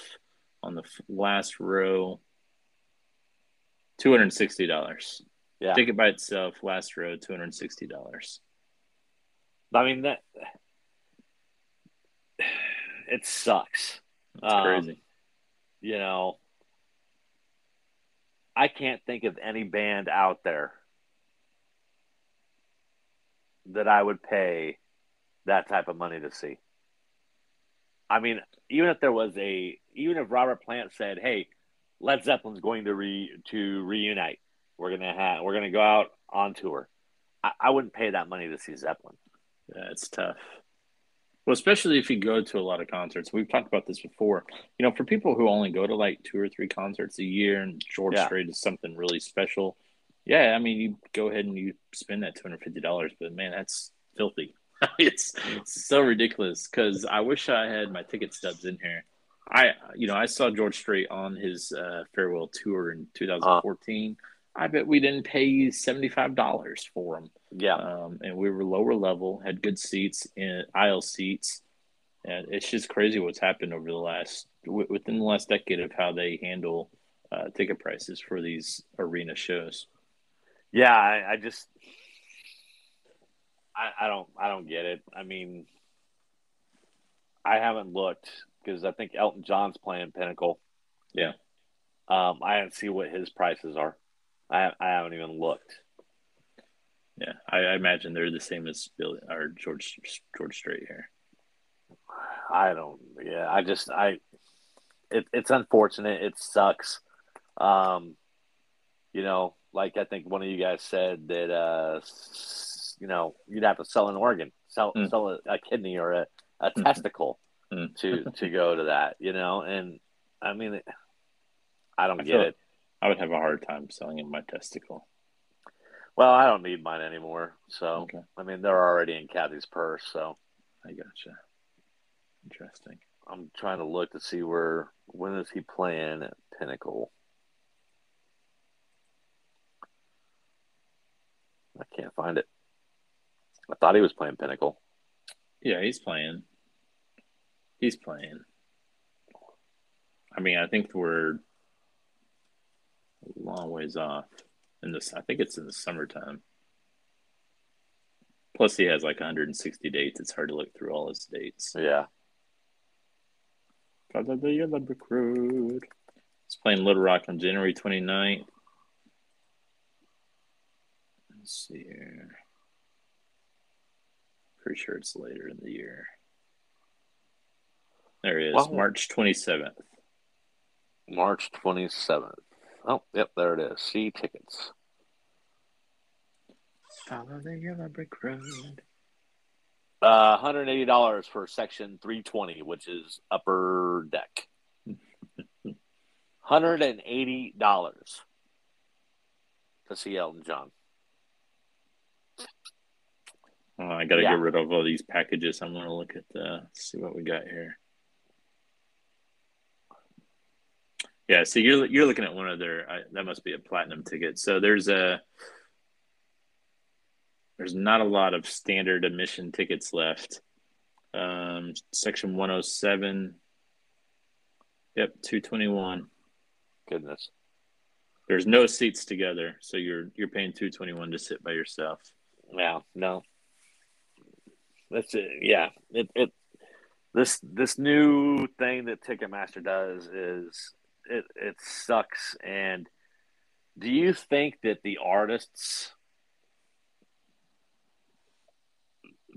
on the last row. Two hundred sixty dollars. Yeah. Ticket by itself, last row, two hundred sixty dollars. I mean that. It sucks. That's Um, crazy. you know, I can't think of any band out there that I would pay that type of money to see. I mean, even if there was a, even if Robert Plant said, "Hey, Led Zeppelin's going to re to reunite. We're gonna have, we're gonna go out on tour," I, I wouldn't pay that money to see Zeppelin. Yeah, it's tough. Well, especially if you go to a lot of concerts. We've talked about this before. You know, for people who only go to like two or three concerts a year and George Yeah. Strait is something really special. Yeah, I mean, you go ahead and you spend that two hundred fifty dollars, but man, that's filthy. (laughs) it's, it's so ridiculous because I wish I had my ticket stubs in here. I, you know, I saw George Strait on his uh, farewell tour in 2014. I bet we didn't pay seventy five dollars for him Yeah, um, and we were lower level, had good seats in aisle seats, and it's just crazy what's happened over the last w- within the last decade of how they handle uh, ticket prices for these arena shows. Yeah. I, I just, I, I don't, I don't get it. I mean, I haven't looked because I think Elton John's playing Pinnacle. Yeah. Um, I didn't see what his prices are. I, I haven't even looked. Yeah, I, I imagine they're the same as Bill or George George Strait here. I don't. Yeah, I just I. It, it's unfortunate. It sucks. Um, you know, like I think one of you guys said that uh, you know, you'd have to sell an organ, sell Mm. sell a, a kidney or a, a Mm. testicle Mm. to to go to that. You know, and I mean, it, I don't I get it. I would have a hard time selling in my testicle. Well, I don't need mine anymore. So Okay, I mean, they're already in Kathy's purse. So I gotcha. Interesting. I'm trying to look to see where when is he playing at Pinnacle. I can't find it. I thought he was playing Pinnacle. Yeah, he's playing. He's playing. I mean, I think we're a long ways off in this. I think it's in the summertime. Plus, he has like 160 dates. It's hard to look through all his dates. Yeah. Follow the yellow brick road. He's playing Little Rock on January 29th. Let's see here. Pretty sure it's later in the year. There he is, Wow. March 27th. March 27th. Oh, yep, there it is. See tickets. Follow the yellow brick road. Uh, $180 for section 320, which is upper deck. (laughs) $180 to see Elton John. Oh, I got to Yeah. get rid of all these packages. I'm going to look at the see what we got here. Yeah, so you're you're looking at one of their I, that must be a platinum ticket. So there's a there's not a lot of standard admission tickets left. Um, section 107. Yep, 221. Goodness. There's no seats together, so you're you're paying 221 to sit by yourself. Yeah, no. That's it. Yeah, it it this this new thing that Ticketmaster does is it it sucks. And do you think that the artists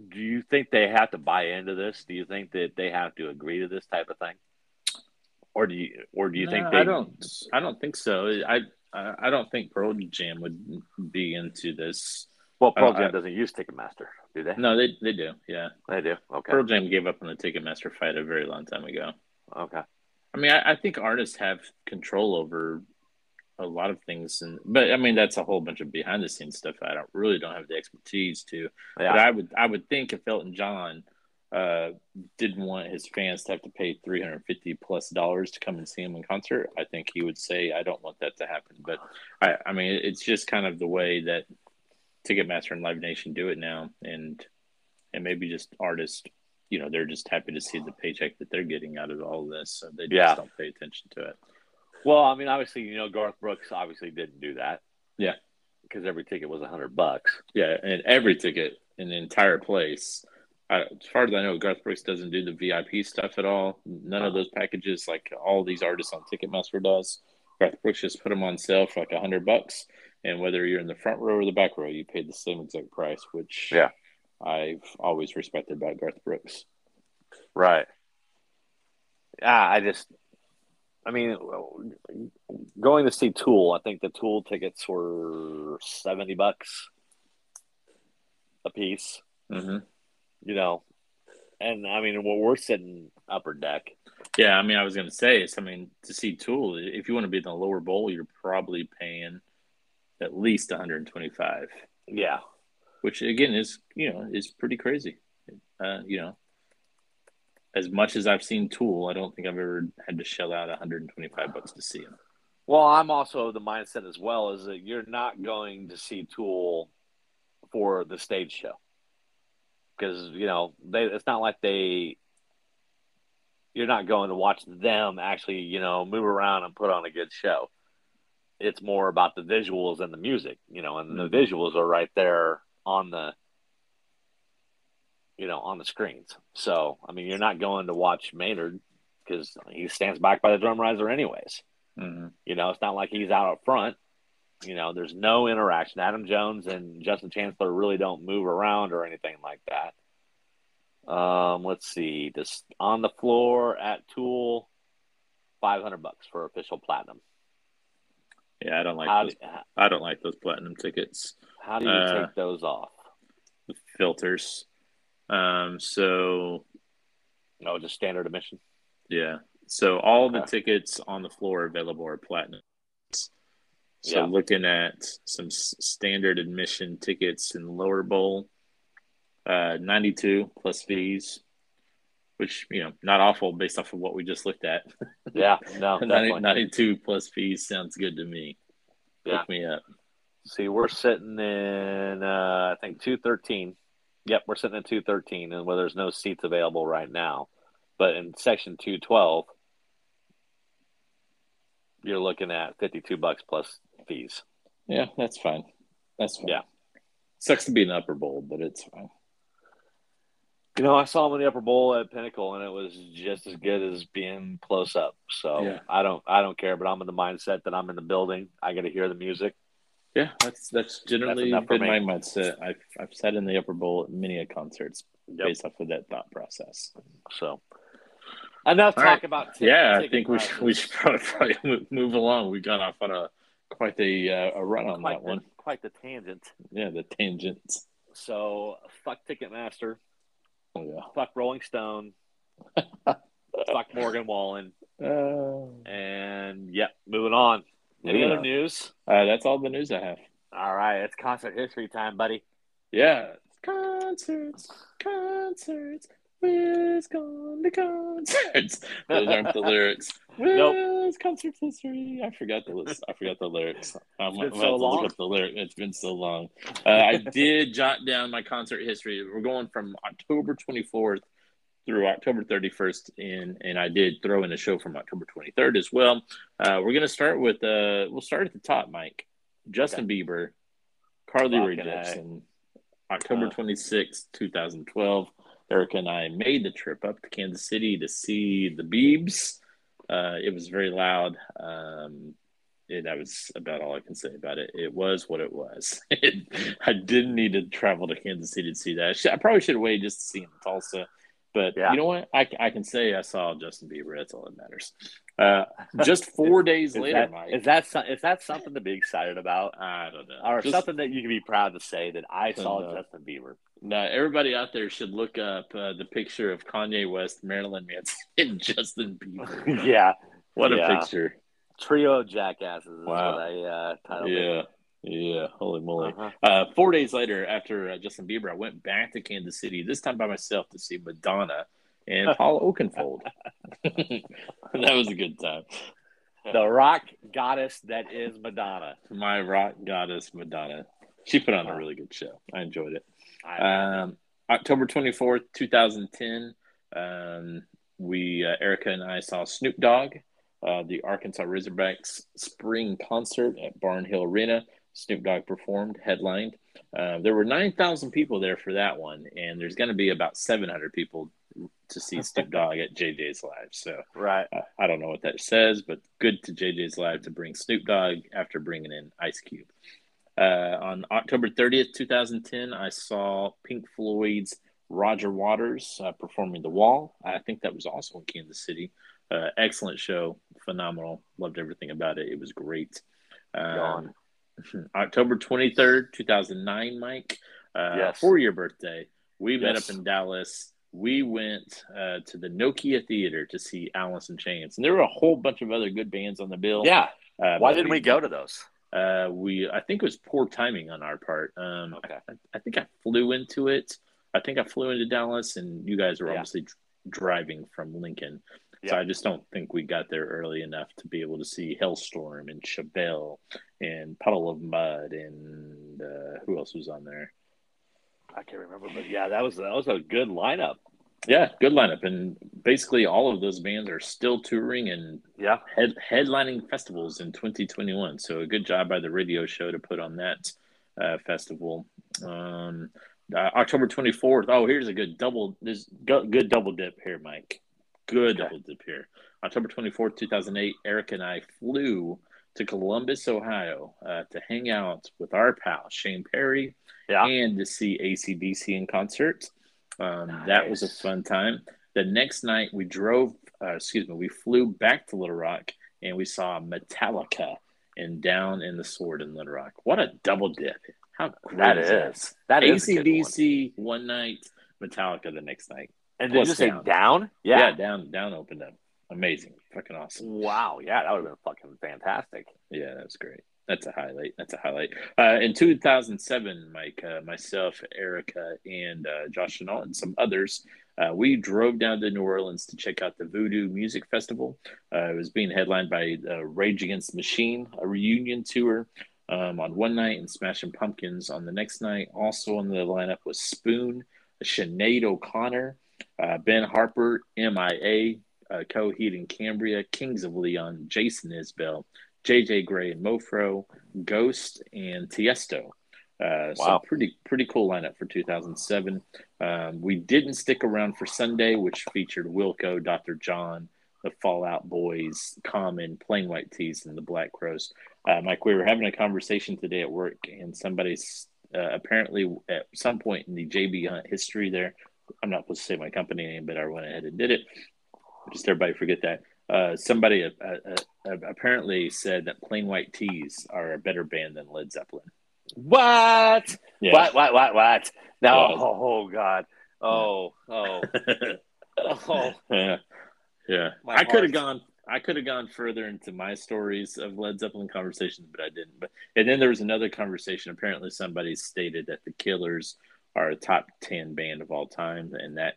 do you think they have to buy into this? Do you think that they have to agree to this type of thing, or do you or do you think they? I don't. I don't think so. I I, I don't think Pearl Jam would be into this. Well, Pearl Jam doesn't use Ticketmaster, do they? No, they they do. Yeah, They do. Okay. Pearl Jam gave up on the Ticketmaster fight a very long time ago. Okay. I mean, I, I think artists have control over a lot of things, and but I mean that's a whole bunch of behind the scenes stuff. I don't really don't have the expertise to. Yeah. But I would I would think if Elton John uh, didn't want his fans to have to pay three hundred fifty plus dollars to come and see him in concert, I think he would say I don't want that to happen. But I I mean it's just kind of the way that Ticketmaster and Live Nation do it now, and and maybe just artists. You know, they're just happy to see the paycheck that they're getting out of all this, so they just Yeah. don't pay attention to it. Well, I mean, obviously, you know, Garth Brooks obviously didn't do that. Yeah. Because every ticket was a hundred bucks. Yeah, and every ticket in the entire place. I, as far as I know, Garth Brooks doesn't do the VIP stuff at all. None of Uh-huh. those packages, like all these artists on Ticketmaster does. Garth Brooks just put them on sale for like a hundred bucks, and whether you're in the front row or the back row, you paid the same exact price. Which Yeah. I've always respected about Garth Brooks. Right. Yeah, I just, I mean, going to see Tool, I think the Tool tickets were seventy bucks a piece. Mm-hmm. You know, and I mean, well, we're sitting upper deck. Yeah, I mean, I was gonna say, it's, I mean, to see Tool, if you want to be in the lower bowl, you're probably paying at least 125. Yeah. which again is you know is pretty crazy. Uh, you know, as much as I've seen Tool, I don't think I've ever had to shell out 125 bucks to see him. Well, I'm also of the mindset as well is that you're not going to see Tool for the stage show because you know they. It's not like they. You're not going to watch them actually, you know, move around and put on a good show. It's more about the visuals and the music, you know, and the Mhm. visuals are right there on the, you know, on the screens. So, I mean, you're not going to watch Maynard because he stands back by the drum riser anyways. Mm-hmm. You know, it's not like he's out up front. You know, there's no interaction. Adam Jones and Justin Chancellor really don't move around or anything like that. Um, let's see, just on the floor at Tool, five hundred bucks for official platinum. Yeah, I don't like How those. do, I don't like those platinum tickets. how do you Uh, take those off? Filters. Um. So No, just standard admission. yeah. So all the tickets on the floor available are platinum. So Yeah. looking at some s- standard admission tickets in lower bowl, uh, 92 plus fees, which you know not awful based off of what we just looked at. (laughs) Yeah, no, (laughs) 90, definitely. 92 plus fees sounds good to me. Yeah. Hook me up. See, we're sitting in, uh, I think, 213. Yep, we're sitting at 213, and where there's no seats available right now. But in section 212, you're looking at 52 bucks plus fees. Yeah, that's fine. That's fine. Yeah. Sucks to be the upper bowl, but it's fine. You know, I saw him in the upper bowl at Pinnacle, and it was just as good as being close up. So Yeah. I don't, I don't care. But I'm in the mindset that I'm in the building. I got to hear the music. Yeah, that's that's generally for been my mindset. I've I've sat in the upper bowl at many a concerts Yep. based off of that thought process. So enough All talk right. about. yeah, I think we should, we should probably, probably (laughs) move- move along. We got off on a quite the uh, a run on quite that the, one. quite the tangent. Yeah, the tangents. So fuck Ticketmaster, Oh yeah. fuck Rolling Stone, (laughs) fuck Morgan Wallen, Uh, and yep, moving on. Any Moving other news? uh, that's all the news I have. All right, it's concert history time, buddy. Yeah, concerts, concerts. Where's gone to concerts? (laughs) Those aren't the lyrics. Nope. Where's concerts history? I forgot the list. I forgot the lyrics. I'm, been I'm so long. look up the lyric. It's been so long. Uh, I did (laughs) jot down my concert history. We're going from October 24th through October 31st, and and I did throw in a show from October 23rd as well. Uh, we're gonna start with uh, we'll start at the top, Mike. Justin Bieber, Carly Rae Jepsen, October Uh. 26th, 2012. Erica and I made the trip up to Kansas City to see the Beebs. Uh, it was very loud. Um, and that was about all I can say about it. It was what it was. (laughs) I didn't need to travel to Kansas City to see that. I probably should have waited just to see him in Tulsa, But Yeah. you know what? I, I can say I saw Justin Bieber. That's all that matters. Uh, just (laughs) four days Is later, that, Mike. is that so- is that something to be excited about, I don't know. or Just- something that you can be proud to say that I saw. Justin Bieber? No, everybody out there should look up uh, the picture of Kanye West, Marilyn Manson, (laughs) and Justin Bieber. (laughs) yeah, What a picture! trio of jackasses is Wow. what I uh, titled it. Yeah, yeah. Holy moly! Uh-huh. Uh, four days later, after uh, Justin Bieber, I went back to Kansas City. This time by myself to see Madonna and Paul Oakenfold. (laughs) that was a good time. The rock goddess that is Madonna. My rock goddess Madonna. She put on a really good show. I enjoyed it. Um, October 24th, 2010, um, we, uh, Erica and I saw Snoop Dogg, uh, the Arkansas Razorbacks spring concert at Barnhill Arena. Snoop Dogg performed, headlined. Uh, there were 9,000 people there for that one, and there's going to be about 700 people to see Snoop Dogg at JJ's Live. So right. uh, I don't know what that says, but good to JJ's Live to bring Snoop Dogg after bringing in Ice Cube. Uh, on October 30th, 2010, I saw Pink Floyd's Roger Waters uh, performing The Wall. I think that was also in Kansas City. Uh, excellent show, phenomenal. Loved everything about it. It was great. Um, (laughs) October 23rd, 2009, Mike, uh, Yes. for your birthday, we met up in Dallas. We went uh, to the Nokia Theater to see Alice in Chains, and there were a whole bunch of other good bands on the bill. Yeah. Uh, Why didn't we go to those? Uh, we I think it was poor timing on our part. Um, Okay. I, I think I flew into it. I think I flew into Dallas, and you guys were Yeah. obviously dr- driving from Lincoln. So I just don't think we got there early enough to be able to see Halestorm and Chevelle and Puddle of Mudd and uh, who else was on there? I can't remember, but yeah, that was that was a good lineup. Yeah, good lineup, and basically all of those bands are still touring and Yeah. head, headlining festivals in 2021. So a good job by the radio show to put on that uh, festival. Um, uh, October 24th. Oh, here's a good double. This go, good double dip here, Mike. Good Okay. double dip here. October 24th, 2008. Eric and I flew to Columbus, Ohio, uh, to hang out with our pal Shane Perry Yeah. and to see ACDC in concert. Um, That was a fun time. The next night, we drove, uh, excuse me, we flew back to Little Rock and we saw Metallica and Down in the Sword in Little Rock. What a double dip! How great That is is. That is a good one. One night, Metallica the next night. And did you say down. down? Yeah, Yeah. Down Down opened up. Amazing, fucking awesome. Wow. Yeah, that would have been fucking fantastic. Yeah, that's great. That's a highlight. That's a highlight. Uh, in 2007, Mike, uh, myself, Erica, and uh, Josh Chenault, and some others, uh, we drove down to New Orleans to check out the Voodoo Music Festival. Uh, it was being headlined by uh, Rage Against the Machine, a reunion tour um, on one night, and Smashing Pumpkins on the next night. Also on the lineup was Spoon, Sinead O'Connor, uh, Ben Harper, MIA, uh, Coheed and Cambria, Kings of Leon, Jason Isbell, JJ Grey and Mofro, Ghost, and Tiesto. Uh, So Wow. pretty pretty cool lineup for 2007. Um, we didn't stick around for Sunday, which featured Wilco, Dr. John, the Fallout Boys, Common, Plain White T's, and the Black Crowes. Uh, Mike, we were having a conversation today at work, and somebody's uh, apparently at some point in the JB Hunt history there. I'm not supposed to say my company name, but I went ahead and did it. Just everybody forget that. Uh, somebody uh, uh, uh, apparently said that Plain White T's are a better band than Led Zeppelin. What? Yeah. What? What? What? What? No. Yeah. Oh, God. Oh. Oh. (laughs) Oh. yeah, yeah. My I could have gone. I could have gone further into my stories of Led Zeppelin conversations, but I didn't. But and then there was another conversation. Apparently, somebody stated that the Killers are a top ten band of all time, and that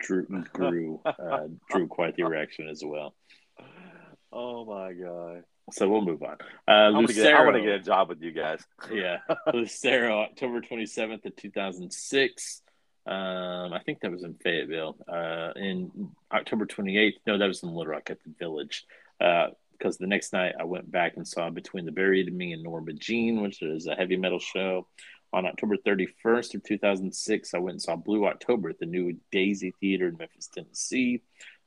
drew grew uh, drew quite the reaction as well. Oh my god. So we'll move on. Uh, I want to get, I Lucero, wanna get a job with you guys. yeah, (laughs) Lucero, October twenty seventh of two thousand six. Um, I think that was in Fayetteville. Uh, in October twenty eighth, no, that was in Little Rock at the Village. Because the next night I went back and saw Between the Buried and Me and Norma Jean, which is a heavy metal show. On October 31st of 2006, I went and saw Blue October at the new Daisy Theater in Memphis, Tennessee.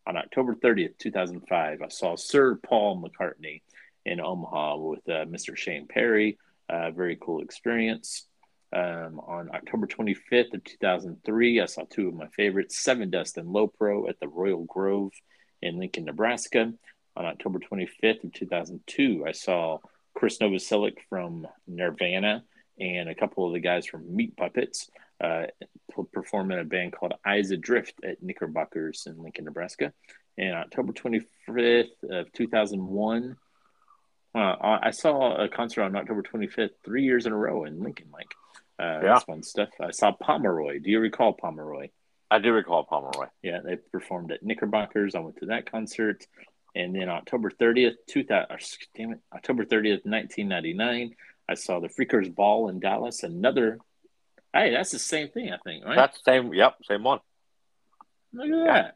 On October 30th, 2005, I saw Sir Paul McCartney in Omaha with uh, Mr. Shane Perry. Uh, very cool experience. Um, on October 25th of 2003, I saw two of my favorites, Sevendust and Low Pro at the Royal Grove in Lincoln, Nebraska. On October 25th of 2002, I saw Chris Novoselic from Nirvana and a couple of the guys from Meat Puppets uh, perform in a band called Eyes Adrift at Knickerbockers in Lincoln, Nebraska. And October 25th of 2001, uh, I saw a concert on October 25th, three years in a row in Lincoln, Mike. Uh, yeah. That's fun stuff. I saw Pomeroy. Do you recall Pomeroy? I do recall Pomeroy. Yeah, they performed at Knickerbockers. I went to that concert. And then October 30th, 2000, damn it, October 30th, 1999, I saw the Freakers Ball in Dallas. Another, hey, that's the same thing, I think, right? That's the same, yep, same one. Look at yeah. that.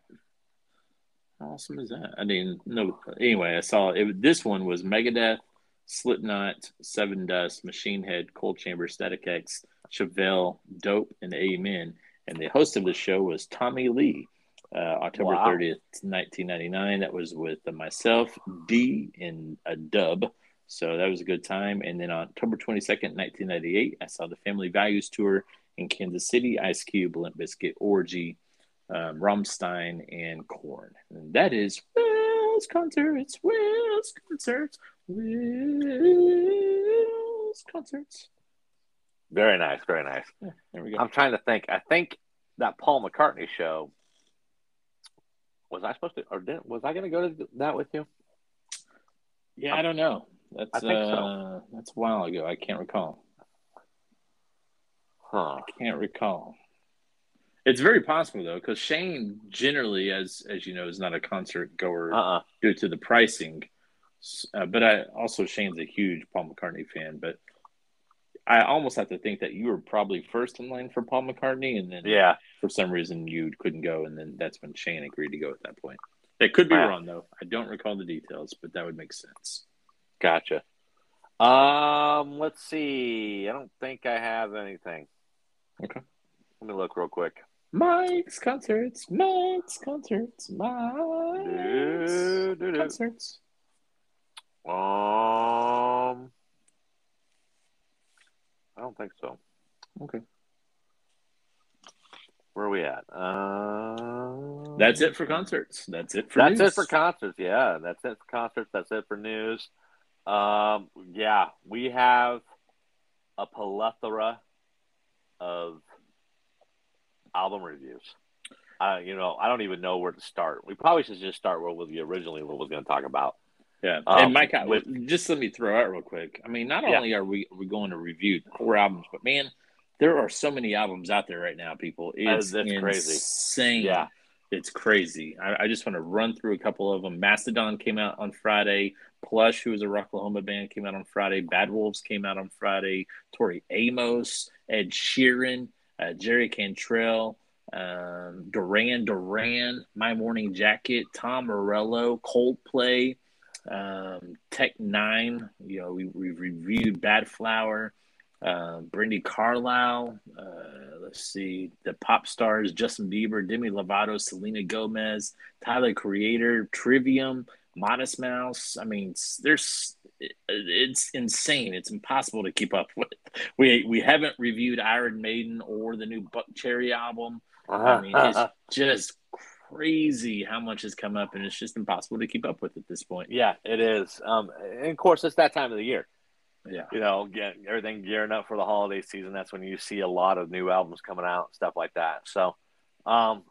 How awesome is that? I mean, no. Anyway, I saw it. This one was Megadeth, Slipknot, Sevendust, Machine Head, Coal Chamber, Static X, Chevelle, Dope, and Amen. And the host of the show was Tommy Lee. Uh, October wow. 30th, 1999. That was with myself, D, and a dub. So that was a good time. And then on October 22nd, 1998, I saw the Family Values Tour in Kansas City, Ice Cube, Limp Bizkit, Orgy, um, Rammstein, and Korn. And that is Will's Concerts, Will's Concerts, Will's Concerts. Very nice, very nice. Yeah, there we go. I'm trying to think. I think that Paul McCartney show was I supposed to, or did, was I going to go to that with you? Yeah, I don't know. That's I think uh, so. That's a while ago. I can't recall. Huh. I can't recall. It's very possible though, because Shane generally, as as you know, is not a concert goer uh-uh. due to the pricing. Uh, but I also Shane's a huge Paul McCartney fan. But I almost have to think that you were probably first in line for Paul McCartney, and then yeah, for some reason you couldn't go, and then that's when Shane agreed to go at that point. It could be wrong though. I don't recall the details, but that would make sense. Gotcha. Um, let's see. I don't think I have anything. Okay. Let me look real quick. Mike's concerts, Mike's concerts, Mike's do, do, do. concerts. Um, I don't think so. Okay. Where are we at? Uh, that's it for concerts. That's it for that's news. it for concerts. Yeah, that's it for concerts. That's it for news. Um, yeah, we have a plethora of album reviews. Uh, you know, I don't even know where to start. We probably should just start with the originally what was going to talk about. Yeah, um, and Mike, with, just let me throw out real quick. I mean, not yeah. only are we we going to review four albums, but man, there are so many albums out there right now. People, it's that's insane. crazy. Yeah, it's crazy. I, I, just want to run through a couple of them. Mastodon came out on Friday. Plush, who is a Rocklahoma band, came out on Friday. Bad Wolves came out on Friday. Tori Amos, Ed Sheeran, uh, Jerry Cantrell, um, Duran Duran, My Morning Jacket, Tom Morello, Coldplay um, Tech N9ne. You know, we, we reviewed Bad Flower, uh, Brandi Carlile. Uh, let's see, the pop stars Justin Bieber, Demi Lovato, Selena Gomez, Tyler Creator, Trivium, Modest Mouse. I mean, there's it's insane. It's impossible to keep up (laughs) with. We we haven't reviewed Iron Maiden or the new Buckcherry album. I mean, it's (laughs) just crazy how much has come up, and it's just impossible to keep up with at this point. Yeah, it is. Um, and of course, it's that time of the year. Yeah, you know, get everything gearing up for the holiday season. That's when you see a lot of new albums coming out, stuff like that. So, um,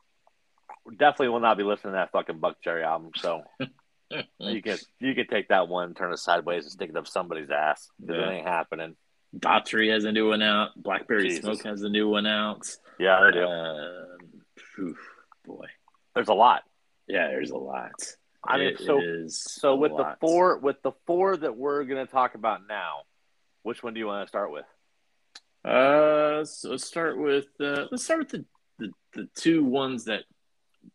definitely will not be listening to that fucking Buckcherry album. So. (laughs) you can you can take that one, turn it sideways, and stick it up somebody's ass. Yeah. It ain't happening. Daughtry has a new one out. Blackberry Jesus. Smoke has a new one out. Yeah, they do. Uh, boy, there's a lot. Yeah, there's a lot. I mean, so so with lot. the four with the four that we're going to talk about now, which one do you want to start with? Uh, so let's start with uh, let's start with the, the, the two ones that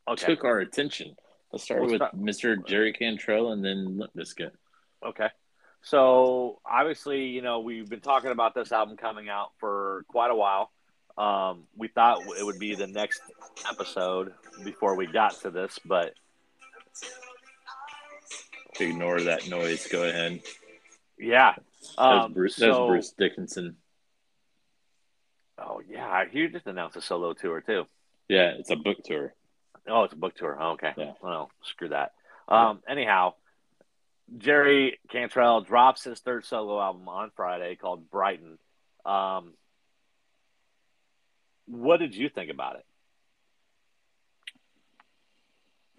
okay. took our attention. Let's start we'll with start. Mr. Jerry Cantrell and then Limp Bizkit. Okay. So obviously, you know, we've been talking about this album coming out for quite a while. Um, we thought it would be the next episode before we got to this, but ignore that noise. Go ahead. Yeah, um, that was Bruce, so, was Bruce Dickinson. Oh yeah, he just announced a solo tour too. Yeah, it's a book tour. Oh, it's a book tour. Oh, okay. Yeah. Well, screw that. Um. Anyhow, Jerry Cantrell drops his third solo album on Friday called Brighten. Um. What did you think about it?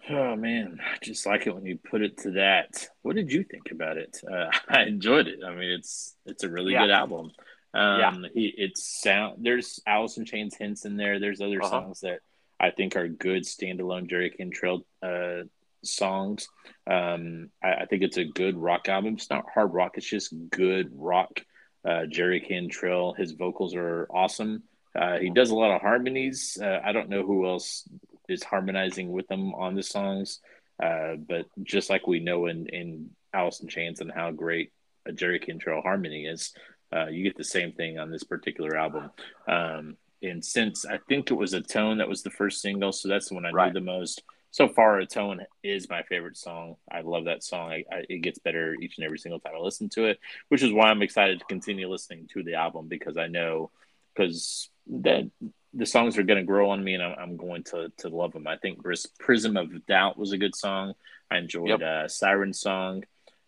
Oh man, I just like it when you put it to that. What did you think about it? Uh, (laughs) I enjoyed it. I mean, it's it's a really Yeah. good album. Um, Yeah. he, it's sound. There's Alice in Chains hints in there. There's other Uh-huh. songs that I think are good standalone Jerry Cantrell uh, songs. Um, I, I think it's a good rock album. It's not hard rock. It's just good rock. Uh, Jerry Cantrell, his vocals are awesome. Uh, he does a lot of harmonies. Uh, I don't know who else is harmonizing with him on the songs, uh, but just like we know in in in Chains and how great a Jerry Cantrell harmony is, uh, you get the same thing on this particular album. Um, and since I think it was Atone that was the first single, so that's the one I Right. knew the most. So far, Atone is my favorite song. I love that song. I, I, it gets better each and every single time I listen to it, which is why I'm excited to continue listening to the album because I know because that the songs are going to grow on me and I'm, I'm going to to love them. I think Prism of Doubt was a good song. I enjoyed Yep. uh, Siren Song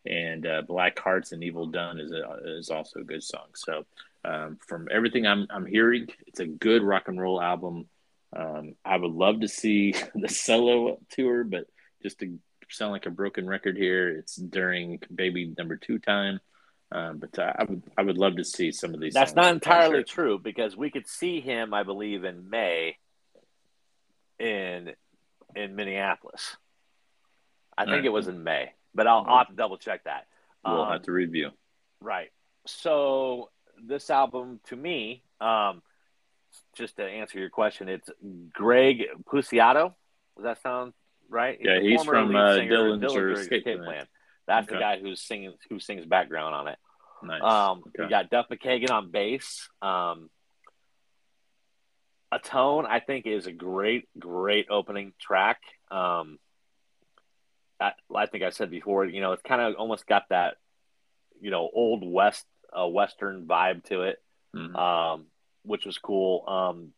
and uh, Black Hearts and Evil Done is a, is also a good song. So um, from everything I'm I'm hearing, it's a good rock and roll album. Um, I would love to see (laughs) the solo tour, but just to sound like a broken record here, it's during Baby Number Two time. Um, but uh, I would I would love to see some of these. That's not entirely concert. true because we could see him, I believe, in May in in Minneapolis. I think Alright. it was in May, but I'll, I'll have to double check that. We'll Um, have to review. Right. So this album, to me, um, just to answer your question, it's Greg Puciato. Does that sound right? Yeah, he's from, uh, Dillinger Dillinger Escape Plan. That's the guy who's singing, who sings background on it. Nice. Um, okay. We got Duff McKagan on bass. Um, Atone I think, is a great, great opening track. Um, I, I think I said before, you know, it's kind of almost got that, you know, old west, uh, western vibe to it, Mhm. um, which was cool. Um,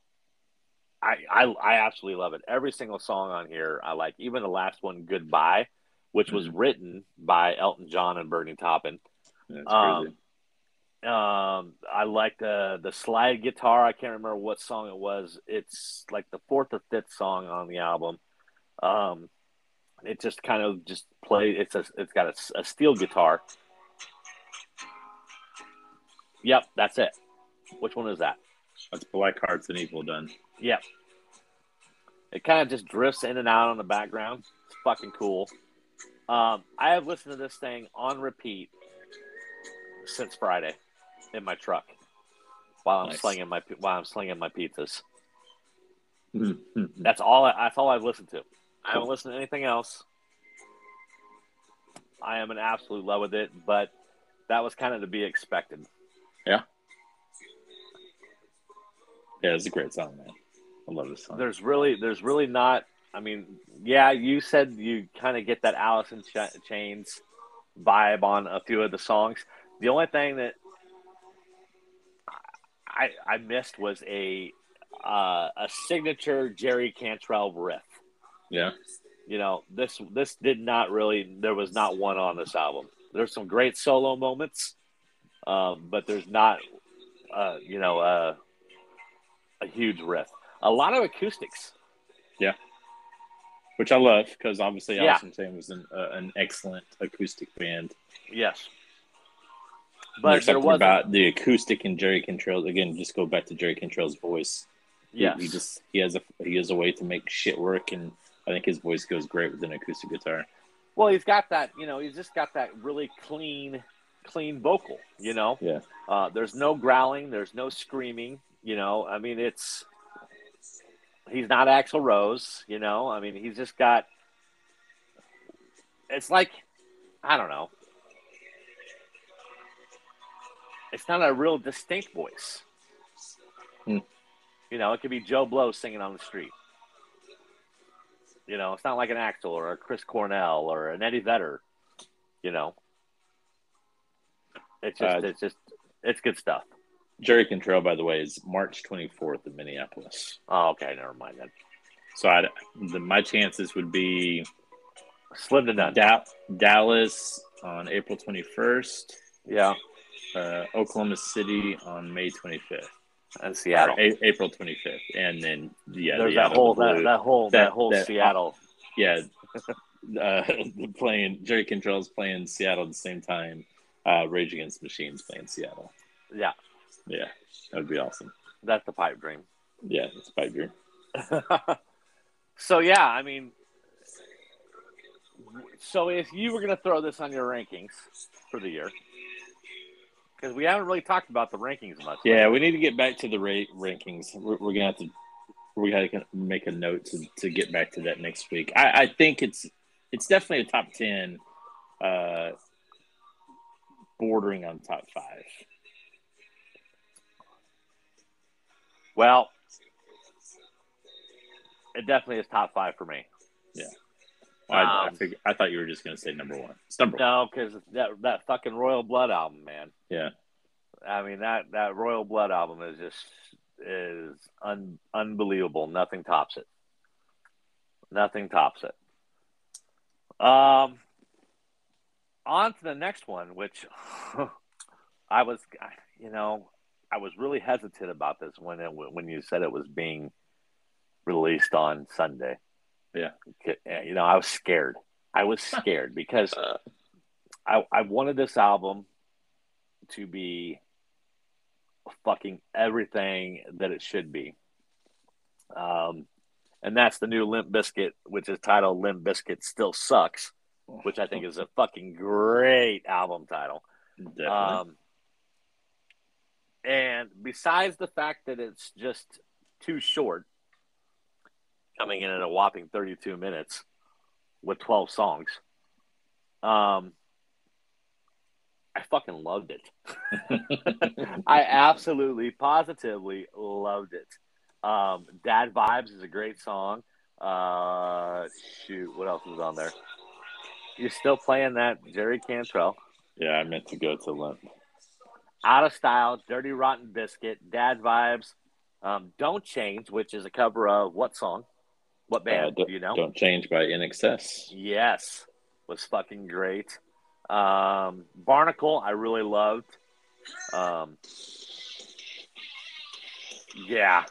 I, I I absolutely love it. Every single song on here I like. Even the last one, "Goodbye," which was Mhm. written by Elton John and Bernie Taupin. Um. Um, I like the the slide guitar. I can't remember what song it was. It's like the fourth or fifth song on the album. Um, it just kind of just play. It's a it's got a, a steel guitar. Yep, that's it. Which one is that? That's Black Hearts and Evil Done. Yep. It kind of just drifts in and out on the background. It's fucking cool. Um, I have listened to this thing on repeat since Friday in my truck while I'm Nice. slinging my while I'm slinging my pizzas. (laughs) That's all. I, that's all I've listened to. I haven't listened to anything else. I am in absolute love with it, but that was kind of to be expected. Yeah, it's a great song, man. I love this song. there's really there's really not i mean yeah you said you kind of get that alice in Ch- chains vibe on a few of the songs the only thing that i i missed was a uh, a signature jerry cantrell riff yeah, you know this this did not really there was not one on this album there's some great solo moments um, but there's not uh, you know uh, a huge riff a lot of acoustics Yeah. which I love because obviously Yeah. Alice in Chains was an, uh, an excellent acoustic band. Yes. But there something was about the acoustic and Jerry Cantrell. Again, just go back to Jerry Cantrell's voice. He- yes. he, just he has a he has a way to make shit work, and I think his voice goes great with an acoustic guitar. well, he's got that, you know, he's just got that really clean clean vocal, you know. Yeah. Uh, there's no growling, there's no screaming, you know. I mean, it's he's not Axl Rose, you know. I mean, he's just got it's like I don't know. It's not a real distinct voice. Hmm. You know, it could be Joe Blow singing on the street. You know, it's not like an Axel or a Chris Cornell or an Eddie Vedder. You know, it's just Uh, it's just it's good stuff. Jerry Cantrell, by the way, is March 24th in Minneapolis. Oh, okay, never mind then. So I, the, my chances would be Slim to none. Da- Dallas on April 21st, Yeah, uh, Oklahoma City on May 25th, and Seattle. A- April 25th, and then yeah, There's the that whole that, that whole that, That- whole that- Seattle. yeah, (laughs) uh, (laughs) playing Jerry Cantrell's playing Seattle at the same time. Uh, Rage Against Machines playing Seattle. Yeah, Yeah, that would be awesome. that's the pipe dream. Yeah, it's pipe dream. (laughs) so yeah, I mean, so if you were going to throw this on your rankings for the year, because we haven't really talked about the rankings much. Yeah, we need to get back to the rate rankings. We're, we're gonna have to we got to make a note to, to get back to that next week. I, I think it's it's definitely a top ten, uh, bordering on top five. Well, it definitely is top five for me. I, I, Um, I thought you were just gonna say number one. It's number one. No, because that that fucking Royal Blood album, man. Yeah, I mean that that Royal Blood album is just is un, unbelievable. Nothing tops it. Nothing tops it. Um, on to the next one, which (laughs) I was, you know, I was really hesitant about this when it when you said it was being released on Sunday. Yeah. you know, I was scared. I was (laughs) scared because I I wanted this album to be fucking everything that it should be. Um, and that's the new Limp Bizkit, which is titled Limp Bizkit Still Sucks, which I think is a fucking great album title. definitely. Um, and besides the fact that it's just too short, coming in at a whopping 32 minutes with 12 songs, um, I fucking loved it. (laughs) I absolutely, positively loved it. Um, Dad Vibes is a great song. Uh, shoot, what else is on there? You're still playing that Jerry Cantrell. yeah, I meant to go to Limp. Out of Style, Dirty Rotten Bizkit, Dad Vibes, um, Don't Change, which is a cover of what song? What Uh, band? don't, do you know? don't change by INXS. Yes, was fucking great. Um, Barnacle, I really loved. Um, yeah,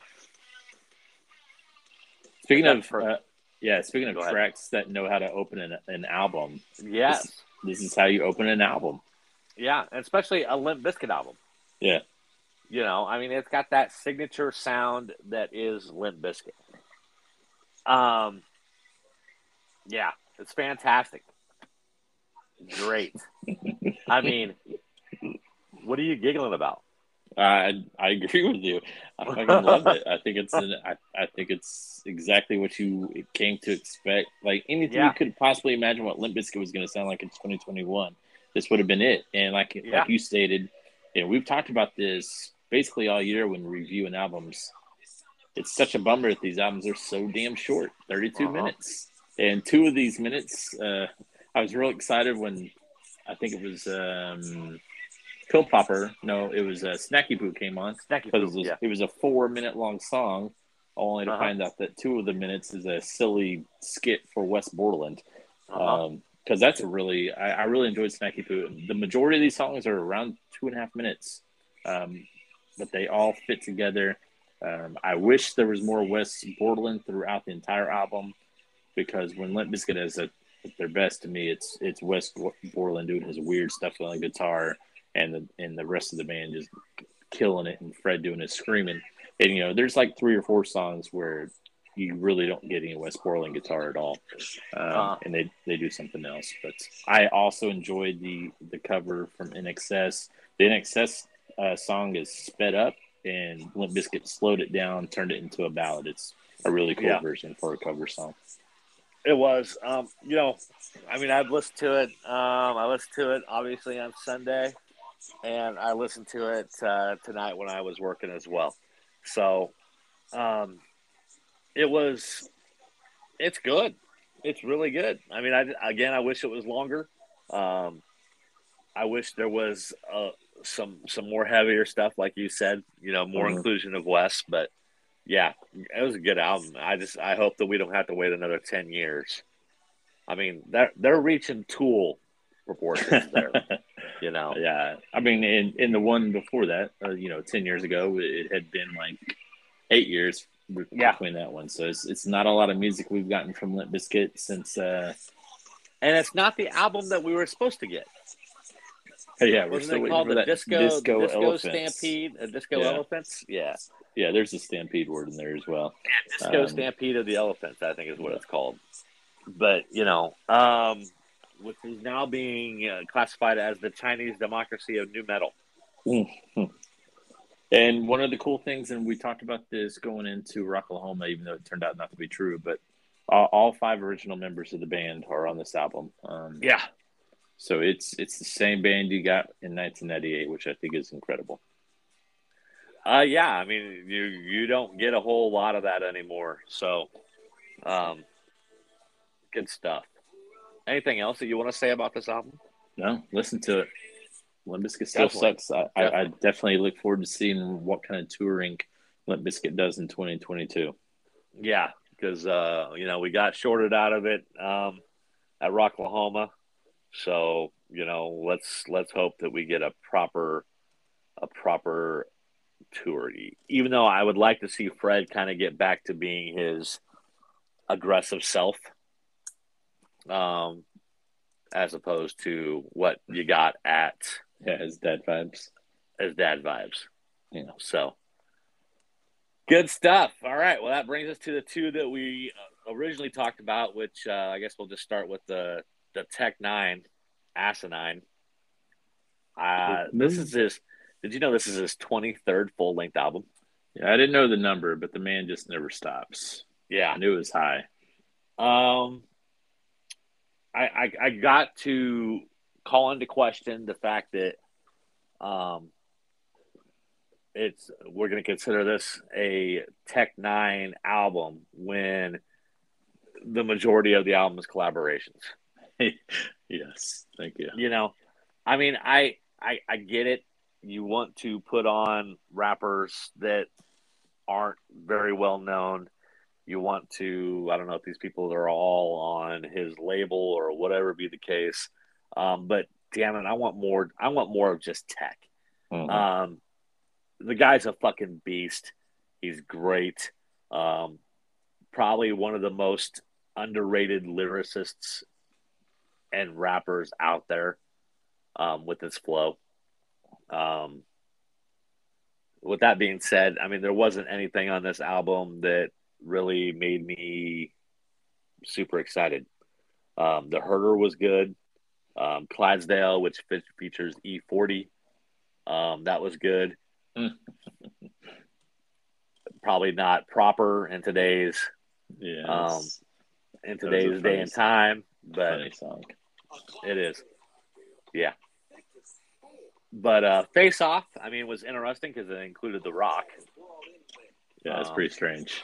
Speaking of, for- uh, yeah, speaking Go of ahead. tracks that know how to open an, an album, yes, this is how you open an album. yeah, especially a Limp Bizkit album. Yeah. You know, I mean, it's got that signature sound that is Limp Bizkit. Um, yeah, it's fantastic. Great. (laughs) I mean, what are you giggling about? I I agree with you. I fucking love it. I think it's an, I, I think it's exactly what you came to expect. Like anything Yeah. you could possibly imagine what Limp Bizkit was going to sound like in 2021. This would have been it. And like Yeah. like you stated, and we've talked about this basically all year when reviewing albums. It's such a bummer that these albums are so damn short, 32 Uh-huh. minutes. And two of these minutes, uh, I was real excited when I think it was um, Pill Popper. No, it was uh, Snacky Poo came on Snacky because it was, yeah. it was a four minute long song, only to Uh-huh. find out that two of the minutes is a silly skit for Wes Borland. Uh-huh. Because that's a really, I, I really enjoyed Snacky Poo. The majority of these songs are around two and a half minutes, um, but they all fit together. Um, I wish there was more Wes Borland throughout the entire album, because when Limp Bizkit is at their best to me, it's it's Wes Borland doing his weird stuff on the guitar, and the and the rest of the band just killing it, and Fred doing his screaming. And you know, there's like three or four songs where you really don't get any Wes Borland guitar at all, um, Uh. and they they do something else. But I also enjoyed the the cover from INXS. The INXS uh, song is sped up, and Limp Bizkit slowed it down, turned it into a ballad. It's a really cool Yeah. version for a cover song. It was, um, you know, I mean, I've listened to it. Um, I listened to it obviously on Sunday, and I listened to it uh, tonight when I was working as well. So, um, it was, it's good. It's really good. I mean, I again, I wish it was longer. Um, I wish there was a, some some more heavier stuff, like you said. You know, more Mhm. inclusion of Wes, but yeah, it was a good album. I just I hope that we don't have to wait another ten years. I mean, they're they're reaching Tool proportions there. (laughs) you know, yeah, I mean, in in the one before that, uh, you know, ten years ago, it had been like eight years be- Yeah. between that one. So it's it's not a lot of music we've gotten from Limp Bizkit since. uh and it's not the album that we were supposed to get. (laughs) Yeah, we're Wasn't still it waiting called for the that disco disco, disco, elephants. stampede? A disco Yeah. elephants? Yeah, Yeah, there's a stampede word in there as well. disco Um, stampede of the elephants. I think is what it's called. But you know, um, which is now being uh, classified as the Chinese democracy of nu metal. And one of the cool things, and we talked about this going into Rocklahoma, even though it turned out not to be true, but all, all five original members of the band are on this album. Um, Yeah, So it's it's the same band you got in 1998, which I think is incredible. Uh, yeah, I mean, you you don't get a whole lot of that anymore. So, um, good stuff. Anything else that you want to say about this album? No, listen to it. Limp Bizkit still Definitely. sucks. I, I, I definitely look forward to seeing what kind of touring Limp Bizkit does in 2022. Yeah, because uh, you know we got shorted out of it um, at Rocklahoma, so you know let's let's hope that we get a proper a proper tour. Even though I would like to see Fred kind of get back to being his aggressive self, um, as opposed to what you got at Yeah, his dad vibes. as dad vibes. Yeah. So good stuff. All right. Well, that brings us to the two that we uh, originally talked about, which uh, I guess we'll just start with the the Tech N9ne, Asinine. Uh, this is his. Did you know this is his twenty third full length album? Yeah, I didn't know the number, but the man just never stops. Yeah. I knew it was high. Um, I, I I got to call into question the fact that um it's we're going to consider this a Tech N9ne album when the majority of the album is collaborations. (laughs) yes, thank you. You know, I mean, I I I get it. You want to put on rappers that aren't very well known. You want to, I don't know if these people are all on his label or whatever be the case. Um, but damn it, I want more. I want more of just tech. Mhm. Um, the guy's a fucking beast. He's great. Um, probably one of the most underrated lyricists and rappers out there um, with his flow. Um, with that being said, I mean, there wasn't anything on this album that really made me super excited. Um, the Herder was good. Um, Clydesdale, which fe- features E40, um, that was good. Mm. (laughs) Probably not proper in today's yeah, um, in That was a today's day and time, but it is. Yeah. But uh, Face Off, I mean, was interesting because it included The Rock. Yeah, it's Um, pretty strange.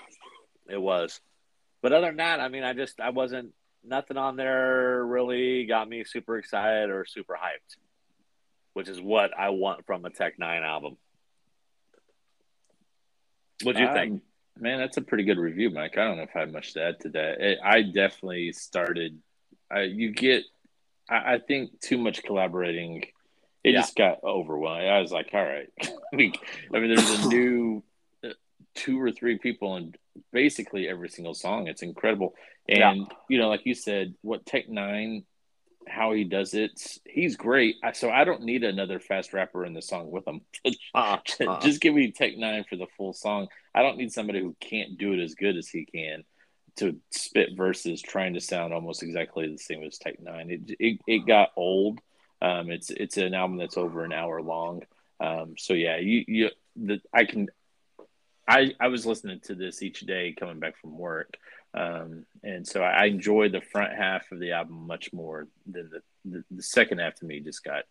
It was. But other than that, I mean, I just, I wasn't, nothing on there really got me super excited or super hyped, which is what I want from a Tech N9ne album. What do you think? Um, Man, that's a pretty good review, Mike. I don't know if I have much to add to that. It, I definitely started. I, you get, I, I think, too much collaborating. It Yeah. just got overwhelming. I was like, all right. (laughs) I mean, I mean, there's a new two or three people in basically every single song. It's incredible. And you know, like you said, what Tech N9ne, how he does it, he's great. So I don't need another fast rapper in the song with him. (laughs) Uh-uh, uh-uh. Just give me Tech N9ne for the full song. I don't need somebody who can't do it as good as he can to spit verses trying to sound almost exactly the same as Tech N9ne. It it, it got old. Um, it's it's an album that's over an hour long. Um, so yeah, you you the I can. I I was listening to this each day coming back from work, um, and so I enjoyed the front half of the album much more than the the, the second half. To me, just got